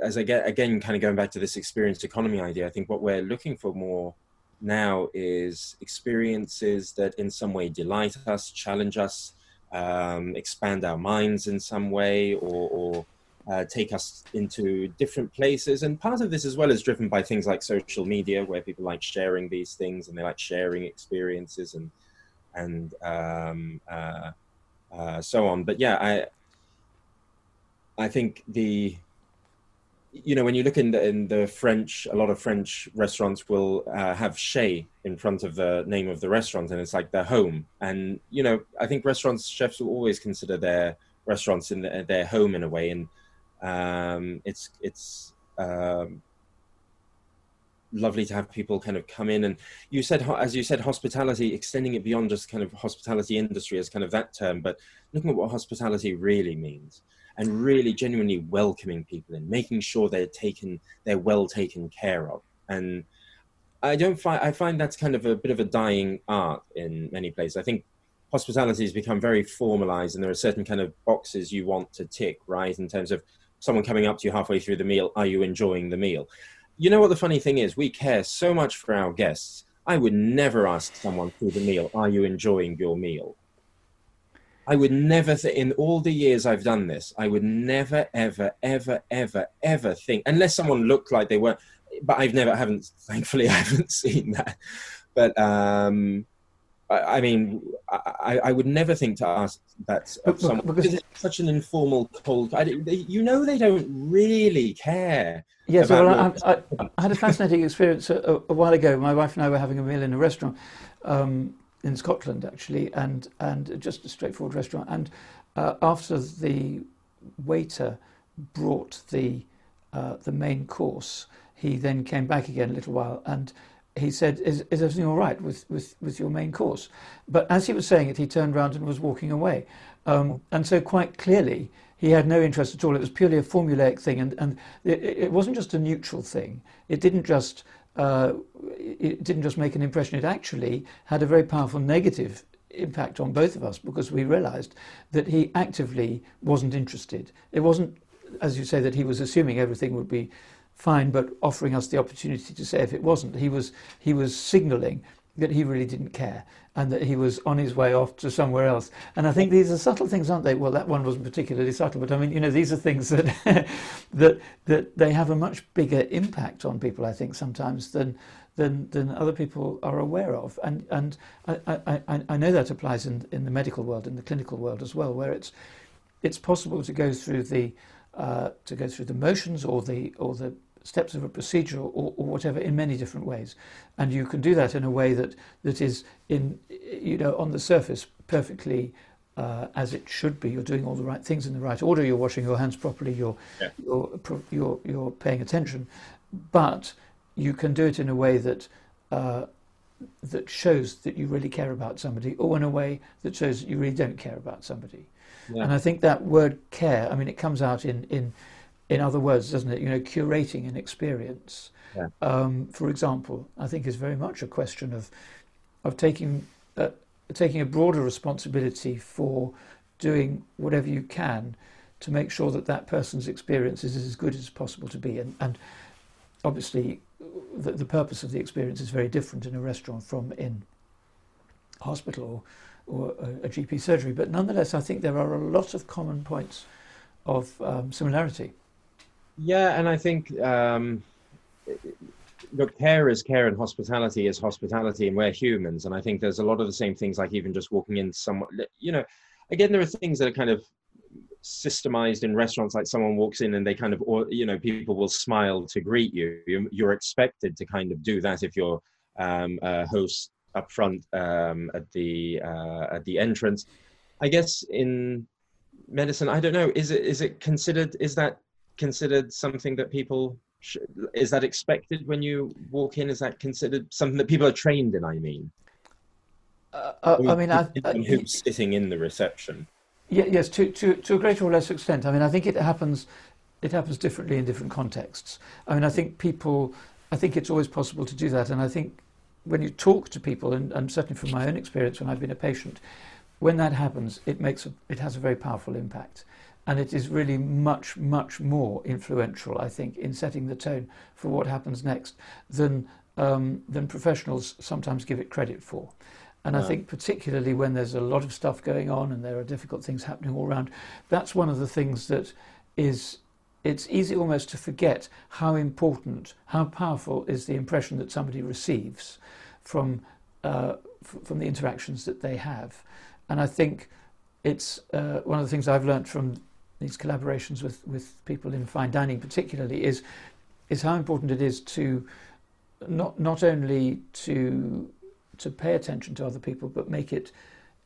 as I get again, kind of going back to this experienced economy idea, I think what we're looking for more now is experiences that in some way delight us, challenge us, um, expand our minds in some way, or, or uh, take us into different places. And part of this as well is driven by things like social media, where people like sharing these things and they like sharing experiences and and um, uh, uh, so on. But yeah, I I think the you know, when you look in the, in the French, a lot of French restaurants will uh, have chez in front of the name of the restaurant, and it's like their home. And you know, I think restaurants chefs will always consider their restaurants in the, their home in a way, and um, it's it's um, lovely to have people kind of come in. And you said, as you said, hospitality, extending it beyond just kind of hospitality industry as kind of that term, but looking at what hospitality really means and really genuinely welcoming people in, making sure they're taken, they're well taken care of. And I don't find I find that's kind of a bit of a dying art in many places. I think hospitality has become very formalized, and there are certain kind of boxes you want to tick, right? In terms of someone coming up to you halfway through the meal, are you enjoying the meal? you know what the funny thing is? We care so much for our guests. I would never ask someone through the meal, "Are you enjoying your meal?" I would never, th- in all the years I've done this, I would never, ever, ever, ever, ever think, unless someone looked like they were, but I've never, haven't, thankfully, I haven't seen that. But um, I, I mean, I, I, would never think to ask that of someone because it's such an informal, cold. I, they, you know, they don't really care. Yes, well, I, I, I, had a fascinating experience a, a, while ago. My wife and I were having a meal in a restaurant. Um, in Scotland actually, and and just a straightforward restaurant. And uh, after the waiter brought the uh, the main course, he then came back again a little while and he said, is, is everything all right with, with, with your main course? But as he was saying it, he turned around and was walking away. Um, and so quite clearly, he had no interest at all. It was purely a formulaic thing. And, and it, it wasn't just a neutral thing. It didn't just uh, it didn't just make an impression, it actually had a very powerful negative impact on both of us because we realized that he actively wasn't interested. It wasn't, as you say, that he was assuming everything would be fine, but offering us the opportunity to say if it wasn't. He was, he was signaling that he really didn't care and that he was on his way off to somewhere else. And I think these are subtle things, aren't they? Well, that one wasn't particularly subtle, but I mean, you know, these are things that that that they have a much bigger impact on people. I think sometimes than than than other people are aware of. And and I, I, I know that applies in in the medical world, in the clinical world as well, where it's it's possible to go through the uh, to go through the motions or the or the steps of a procedure or, or, whatever in many different ways. And you can do that in a way that, that is in, you know, on the surface perfectly uh, as it should be. You're doing all the right things in the right order. You're washing your hands properly. You're, yeah. you're, you're, you're paying attention. But you can do it in a way that, uh, that shows that you really care about somebody or in a way that shows that you really don't care about somebody. Yeah. And I think that word care, I mean, it comes out in, in in other words, doesn't it? You know, curating an experience, yeah. um, for example, I think is very much a question of of taking uh, taking a broader responsibility for doing whatever you can to make sure that that person's experience is as good as possible to be, and, and obviously the, the purpose of the experience is very different in a restaurant from in hospital or, or a, a GP surgery. But nonetheless, I think there are a lot of common points of um, similarity. Yeah, and I think um, look, care is care, and hospitality is hospitality, and we're humans. And I think there's a lot of the same things, like even just walking in somewhere. You know, again, there are things that are kind of systemized in restaurants like someone walks in and they kind of you know people will smile to greet you you're expected to kind of do that if you're um, a host up front um, at the uh, at the entrance i guess in medicine i don't know is it is it considered is that considered something that people sh- is that expected when you walk in? Is that considered something that people are trained in? I mean, uh, uh, I mean, I, I, who's sitting in the reception? Yeah, yes, to, to to a greater or lesser extent. I mean, I think it happens. It happens differently in different contexts. I mean, I think people. I think it's always possible to do that, and I think when you talk to people, and, and certainly from my own experience when I've been a patient, when that happens, it makes a, it has a very powerful impact and it is really much, much more influential, I think, in setting the tone for what happens next than um, than professionals sometimes give it credit for. And I think particularly when there's a lot of stuff going on and there are difficult things happening all around, that's one of the things that is it's easy almost to forget how important, how powerful is the impression that somebody receives from uh, f- from the interactions that they have. And I think it's uh, one of the things I've learned from these collaborations with, with people in fine dining particularly is is how important it is to not not only to to pay attention to other people but make it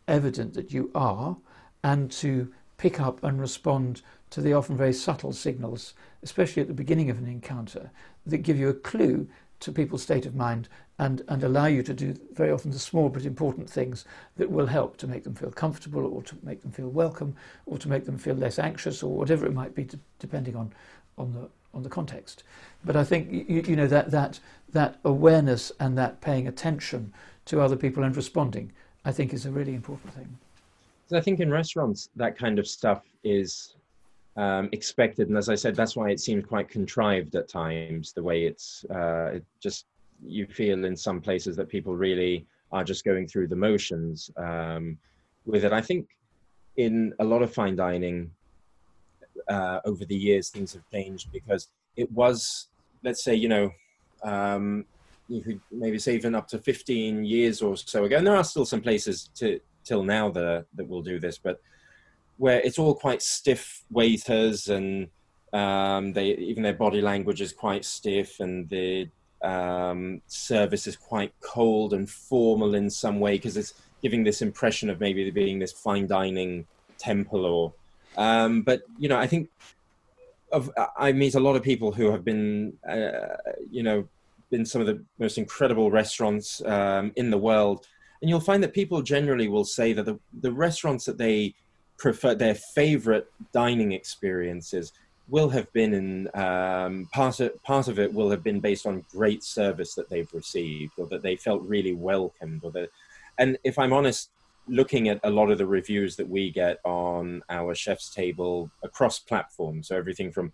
evident that you are and to pick up and respond to the often very subtle signals especially at the beginning of an encounter that give you a clue to people's state of mind and, and allow you to do very often the small but important things that will help to make them feel comfortable or to make them feel welcome or to make them feel less anxious or whatever it might be to, depending on, on, the, on the context. But I think you, you know that, that, that awareness and that paying attention to other people and responding I think is a really important thing. I think in restaurants that kind of stuff is um, expected. And as I said, that's why it seems quite contrived at times. The way it's uh, it just you feel in some places that people really are just going through the motions um, with it. I think in a lot of fine dining uh, over the years, things have changed because it was, let's say, you know, um, you could maybe say even up to 15 years or so ago. And there are still some places to till now that that will do this, but where it's all quite stiff waiters and um, they even their body language is quite stiff and the um, service is quite cold and formal in some way because it's giving this impression of maybe being this fine dining temple or um, but you know i think of i meet a lot of people who have been uh, you know been some of the most incredible restaurants um, in the world. And you'll find that people generally will say that the, the restaurants that they prefer their favorite dining experiences will have been in um, part of part of it will have been based on great service that they've received or that they felt really welcomed or that and if i'm honest looking at a lot of the reviews that we get on our chef's table across platforms so everything from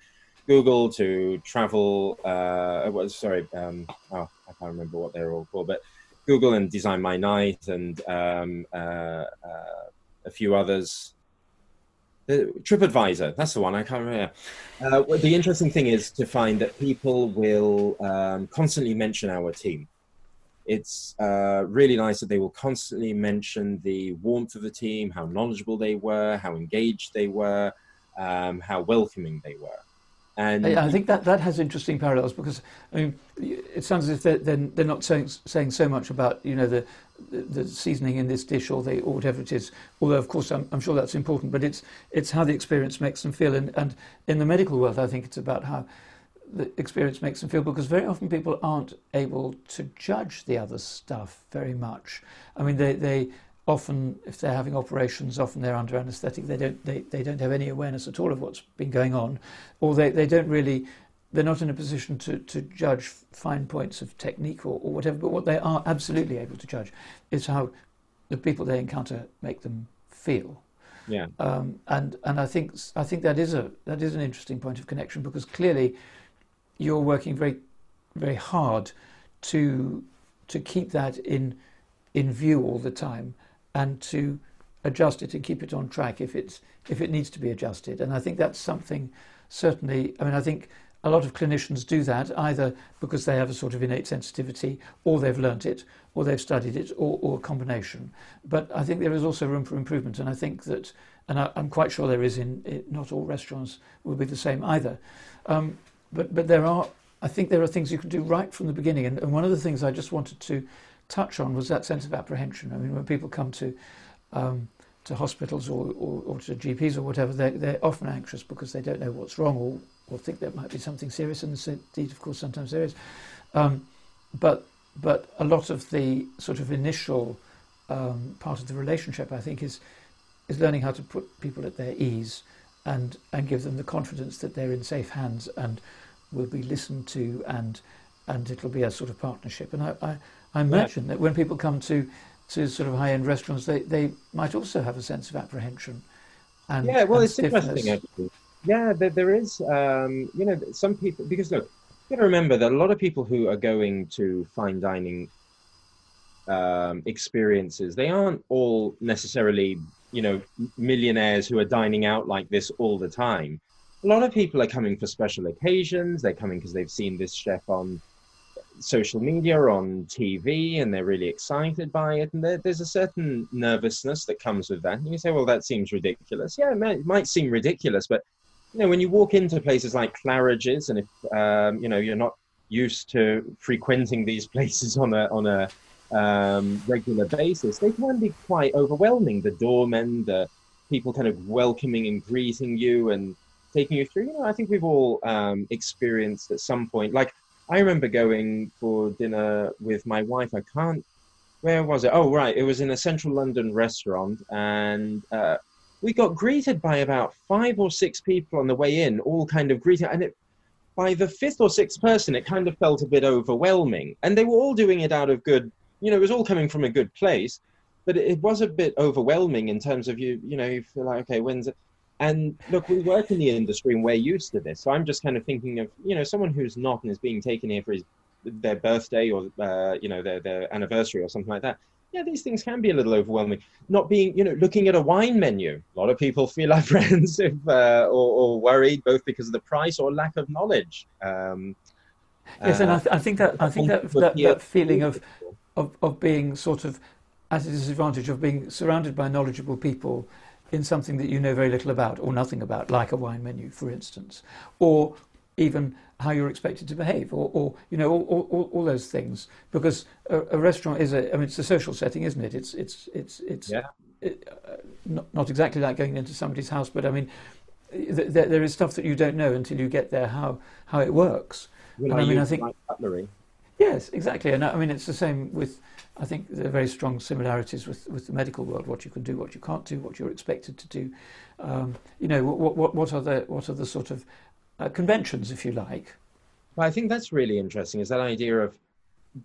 google to travel uh was sorry um oh i can't remember what they're all called but google and design my night and um uh, uh a few others the TripAdvisor, that's the one. I can't remember. Uh, the interesting thing is to find that people will um, constantly mention our team. It's uh, really nice that they will constantly mention the warmth of the team, how knowledgeable they were, how engaged they were, um, how welcoming they were. And I think that, that has interesting parallels because I mean, it sounds as if they're, they're, they're not saying, saying so much about you know the, the, the seasoning in this dish or, the, or whatever it is. Although of course I'm, I'm sure that's important, but it's it's how the experience makes them feel. And, and in the medical world, I think it's about how the experience makes them feel because very often people aren't able to judge the other stuff very much. I mean, they, they often, if they're having operations, often they're under anaesthetic. They don't they, they don't have any awareness at all of what's been going on, or they, they don't really they're not in a position to, to judge fine points of technique or, or whatever. But what they are absolutely able to judge is how the people they encounter make them feel. Yeah. Um, and and I think I think that is a that is an interesting point of connection because clearly you're working very very hard to to keep that in in view all the time and to adjust it and keep it on track if it's if it needs to be adjusted. And I think that's something certainly. I mean, I think a lot of clinicians do that either because they have a sort of innate sensitivity, or they've learnt it, or they've studied it, or, or a combination. But I think there is also room for improvement, and I think that, and I, am quite sure there is in it, not all restaurants will be the same either. Um, but but there are. I think there are things you can do right from the beginning, and, and one of the things I just wanted to touch on was that sense of apprehension. I mean, when people come to um, to hospitals or, or, or, to GPs or whatever, they're, they're often anxious because they don't know what's wrong or, or think there might be something serious, and indeed, of course, sometimes there is. Um, but but a lot of the sort of initial um, part of the relationship, I think, is is learning how to put people at their ease and and give them the confidence that they're in safe hands and will be listened to and and it'll be a sort of partnership. And I, I, I imagine that when people come to to sort of high end restaurants, they, they might also have a sense of apprehension. And, yeah, well, and it's stiffness. interesting actually. Yeah, there, there is. Um, you know, some people because look, you've got to remember that a lot of people who are going to fine dining um, experiences, they aren't all necessarily you know millionaires who are dining out like this all the time. A lot of people are coming for special occasions. They're coming because they've seen this chef on social media or on TV and they're really excited by it. And there, there's a certain nervousness that comes with that. And you say, well, that seems ridiculous. Yeah, it might, it might seem ridiculous, but you know, when you walk into places like Claridge's and if, um, you know, you're not used to frequenting these places on a, on a um, regular basis, they can be quite overwhelming. The doormen, the people kind of welcoming and greeting you and taking you through. You know, I think we've all um, experienced at some point, like I remember going for dinner with my wife. I can't. Where was it? Oh, right. It was in a central London restaurant, and uh, we got greeted by about five or six people on the way in, all kind of greeting. And it, by the fifth or sixth person, it kind of felt a bit overwhelming. And they were all doing it out of good, you know, it was all coming from a good place, but it, it was a bit overwhelming in terms of you, you know, you feel like, okay, when's it? And look, we work in the industry and we're used to this. So I'm just kind of thinking of, you know, someone who's not and is being taken here for his their birthday or uh, you know their their anniversary or something like that. Yeah, these things can be a little overwhelming. Not being, you know, looking at a wine menu. A lot of people feel apprehensive uh, or, or, worried, both because of the price or lack of knowledge. Um, yes, and I, th- I, think that I think that that, that feeling of, of of being sort of at a disadvantage of being surrounded by knowledgeable people in something that you know very little about or nothing about, like a wine menu, for instance, or even how you're expected to behave, or, or you know, all, all, all, those things. Because a, a, restaurant is a, I mean, it's a social setting, isn't it? It's, it's, it's, it's yeah. it, uh, not, not exactly like going into somebody's house, but I mean, th- there is stuff that you don't know until you get there how, how it works. Well, and I mean, I think. Cutlery. Yes, exactly. And I mean, it's the same with I think there are very strong similarities with, with the medical world, what you can do, what you can't do, what you're expected to do. Um, you know, what, what, what, are the, what are the sort of uh, conventions, if you like? Well, I think that's really interesting, is that idea of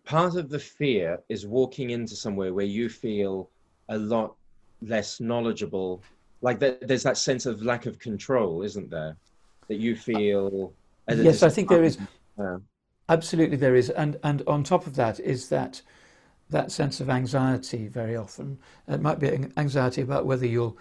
part of the fear is walking into somewhere where you feel a lot less knowledgeable. Like that, there's that sense of lack of control, isn't there? That you feel. Yes, I think there is. Uh, Absolutely, there is, and and on top of that is that that sense of anxiety very often. It might be anxiety about whether you'll,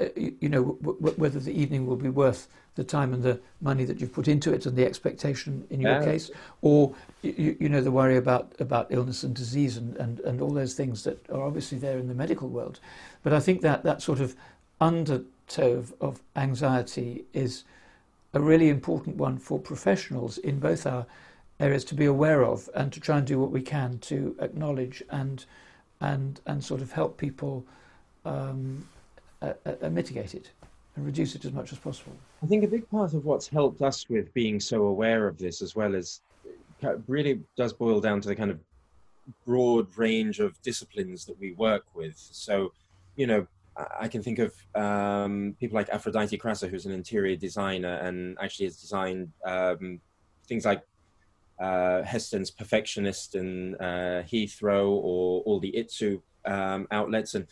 uh, you know, w- whether the evening will be worth the time and the money that you've put into it and the expectation in your yeah. case, or you, you, know the worry about about illness and disease and, and, and all those things that are obviously there in the medical world. But I think that that sort of undertow of, of anxiety is a really important one for professionals in both our areas to be aware of and to try and do what we can to acknowledge and and and sort of help people um, uh, uh, mitigate it and reduce it as much as possible. I think a big part of what's helped us with being so aware of this as well is really does boil down to the kind of broad range of disciplines that we work with. So, you know, I can think of um, people like Afroditi Krassa, who's an interior designer and actually has designed um, things like uh, Heston's Perfectionist and uh, Heathrow or all the Itsu um, outlets. And,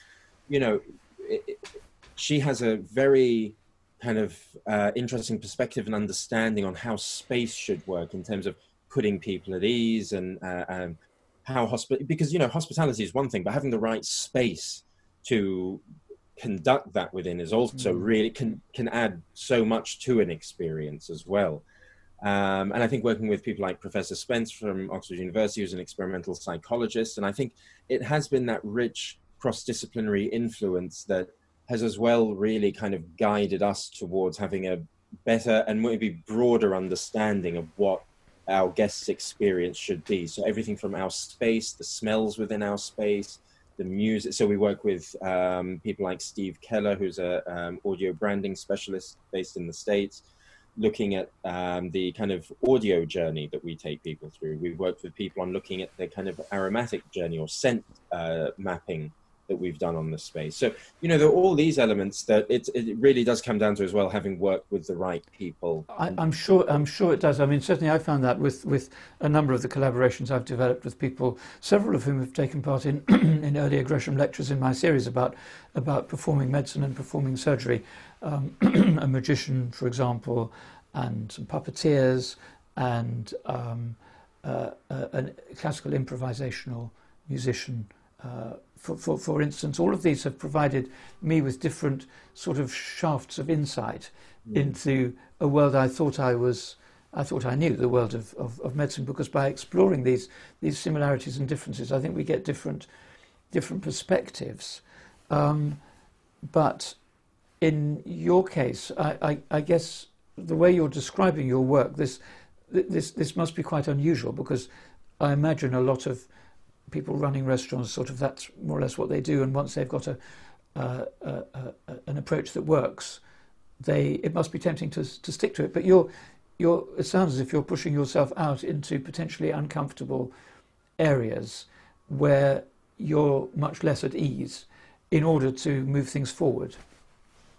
you know, it, it, she has a very kind of uh, interesting perspective and understanding on how space should work in terms of putting people at ease and uh, um, how hospital because you know hospitality is one thing but having the right space to conduct that within is also mm. really can can add so much to an experience as well um, and I think working with people like Professor Spence from Oxford University, who's an experimental psychologist, and I think it has been that rich cross-disciplinary influence that has as well really kind of guided us towards having a better and maybe broader understanding of what our guests' experience should be. So everything from our space, the smells within our space, the music. So we work with um, people like Steve Keller, who's a um, audio branding specialist based in the States looking at um, the kind of audio journey that we take people through. We've worked with people on looking at the kind of aromatic journey or scent uh, mapping that we've done on the space. So, you know, there are all these elements that it, it really does come down to as well, having worked with the right people. I, am sure, I'm sure it does. I mean, certainly I found that with, with a number of the collaborations I've developed with people, several of whom have taken part in, in earlier Gresham lectures in my series about, about performing medicine and performing surgery um, a magician, for example, and some puppeteers, and um, uh, uh, a classical improvisational musician. Uh, for, for, for instance, all of these have provided me with different sort of shafts of insight mm. into a world I thought I was, I thought I knew, the world of, of, of, medicine, because by exploring these, these similarities and differences, I think we get different, different perspectives. Um, but in your case, I, I, I, guess the way you're describing your work, this, this, this must be quite unusual because I imagine a lot of people running restaurants, sort of that's more or less what they do. And once they've got a, uh, an approach that works, they it must be tempting to to stick to it. But you're you're it sounds as if you're pushing yourself out into potentially uncomfortable areas where you're much less at ease in order to move things forward.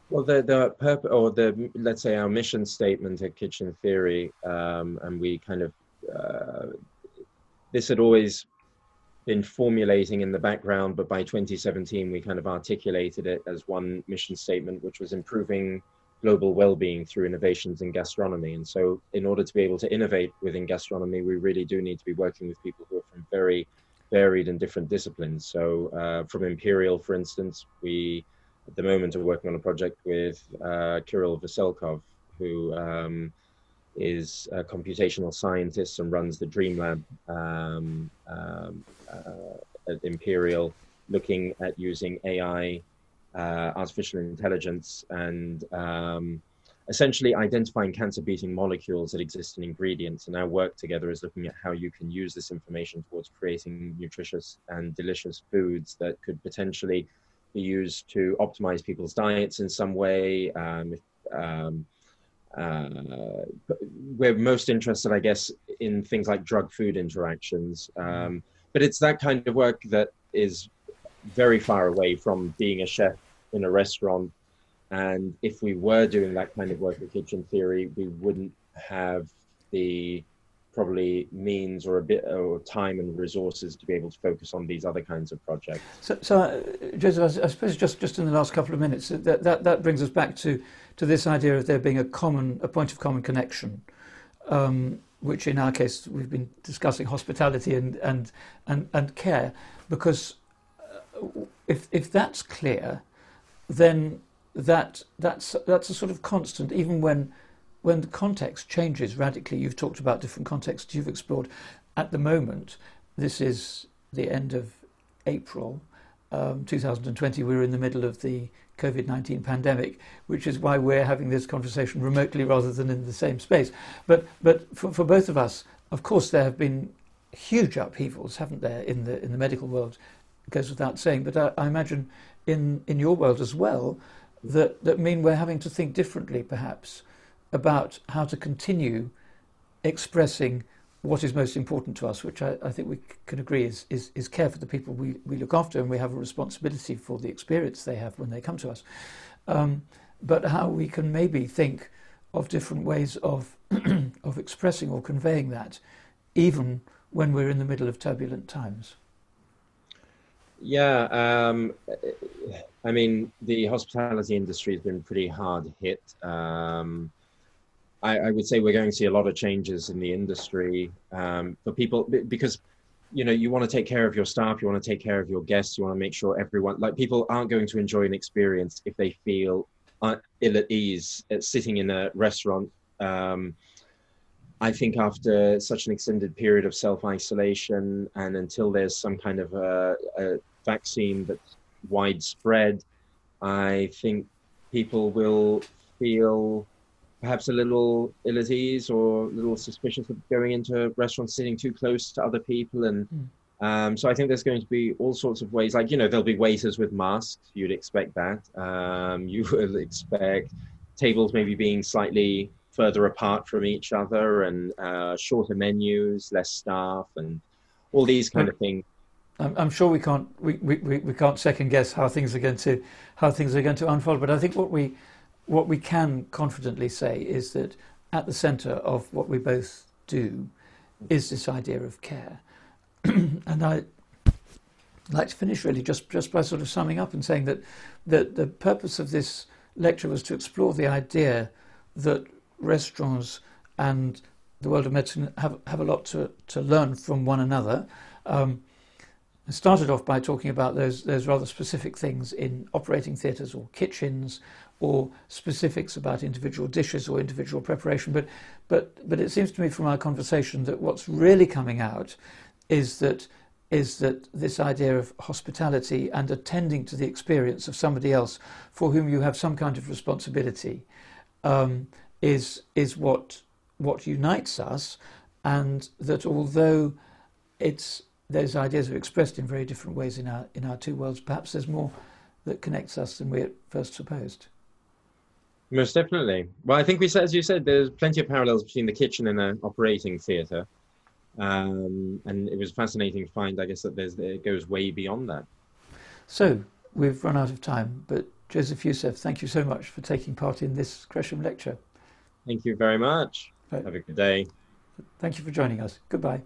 Well, the the purpose, or the let's say our mission statement at Kitchen Theory, um, and we kind of uh, this had always been formulating in the background, but by 2017 we kind of articulated it as one mission statement, which was improving global well-being through innovations in gastronomy. And so, in order to be able to innovate within gastronomy, we really do need to be working with people who are from very varied and different disciplines. So, uh, from Imperial, for instance, we at the moment are working on a project with uh, Kirill Veselkov, who um, is a computational scientist and runs the Dream Lab um, um, uh, at Imperial, looking at using AI, uh, artificial intelligence, and um, essentially identifying cancer-beating molecules that exist in ingredients. And our work together is looking at how you can use this information towards creating nutritious and delicious foods that could potentially be used to optimize people's diets in some way. Um, um, uh, we're most interested, I guess, in things like drug food interactions. Um, but it's that kind of work that is very far away from being a chef in a restaurant. And if we were doing that kind of work with Kitchen Theory, we wouldn't have the probably means or a bit or time and resources to be able to focus on these other kinds of projects. So, so uh, Jozef, I, I, suppose just, just in the last couple of minutes, that, that, that brings us back to, to this idea of there being a common, a point of common connection, um, which in our case we've been discussing hospitality and, and, and, and care, because uh, if, if that's clear, then that, that's, that's a sort of constant, even when when the context changes radically, you've talked about different contexts you've explored. At the moment, this is the end of April um, 2020. We're in the middle of the COVID 19 pandemic, which is why we're having this conversation remotely rather than in the same space. But, but for, for both of us, of course, there have been huge upheavals, haven't there, in the, in the medical world? It goes without saying. But I, I imagine in, in your world as well, that, that mean we're having to think differently, perhaps, about how to continue expressing what is most important to us, which I, I think we can agree is, is, is, care for the people we, we look after, and we have a responsibility for the experience they have when they come to us. Um, but how we can maybe think of different ways of, of expressing or conveying that, even when we're in the middle of turbulent times. Yeah, um, I mean, the hospitality industry has been pretty hard hit. Um, I, I, would say we're going to see a lot of changes in the industry um, for people because you know you want to take care of your staff you want to take care of your guests you want to make sure everyone like people aren't going to enjoy an experience if they feel ill at ease at sitting in a restaurant. Um, i think after such an extended period of self-isolation and until there's some kind of a, a vaccine that's widespread i think people will feel perhaps a little ill at ease or a little suspicious of going into restaurants sitting too close to other people. And mm. um, so i think there's going to be all sorts of ways. Like you know there'll be waiters with masks. You'd expect that. Um, you will expect tables maybe being slightly further apart from each other and uh, shorter menus less staff and all these kind of things. I'm, sure we can't we, we, we can't second guess how things are going to how things are going to unfold. But I think what we what we can confidently say is that at the centre of what we both do is this idea of care. and I like to finish really just, just by sort of summing up and saying that, that the purpose of this lecture was to explore the idea that restaurants and the world of medicine have, have a lot to, to learn from one another. Um, I started off by talking about those, those rather specific things in operating theatres or kitchens or specifics about individual dishes or individual preparation. But, but, but it seems to me from our conversation that what's really coming out is that, is that this idea of hospitality and attending to the experience of somebody else for whom you have some kind of responsibility um, is, is what, what unites us, and that although it's those ideas are expressed in very different ways in our in our two worlds. Perhaps there's more that connects us than we at first supposed. Most definitely. Well, I think we said, as you said, there's plenty of parallels between the kitchen and an operating theatre. Um, and it was fascinating to find, I guess, that there's, it goes way beyond that. So we've run out of time, but Jozef Youssef, thank you so much for taking part in this Gresham lecture. Thank you very much. Right. Have a good day. Thank you for joining us. Goodbye.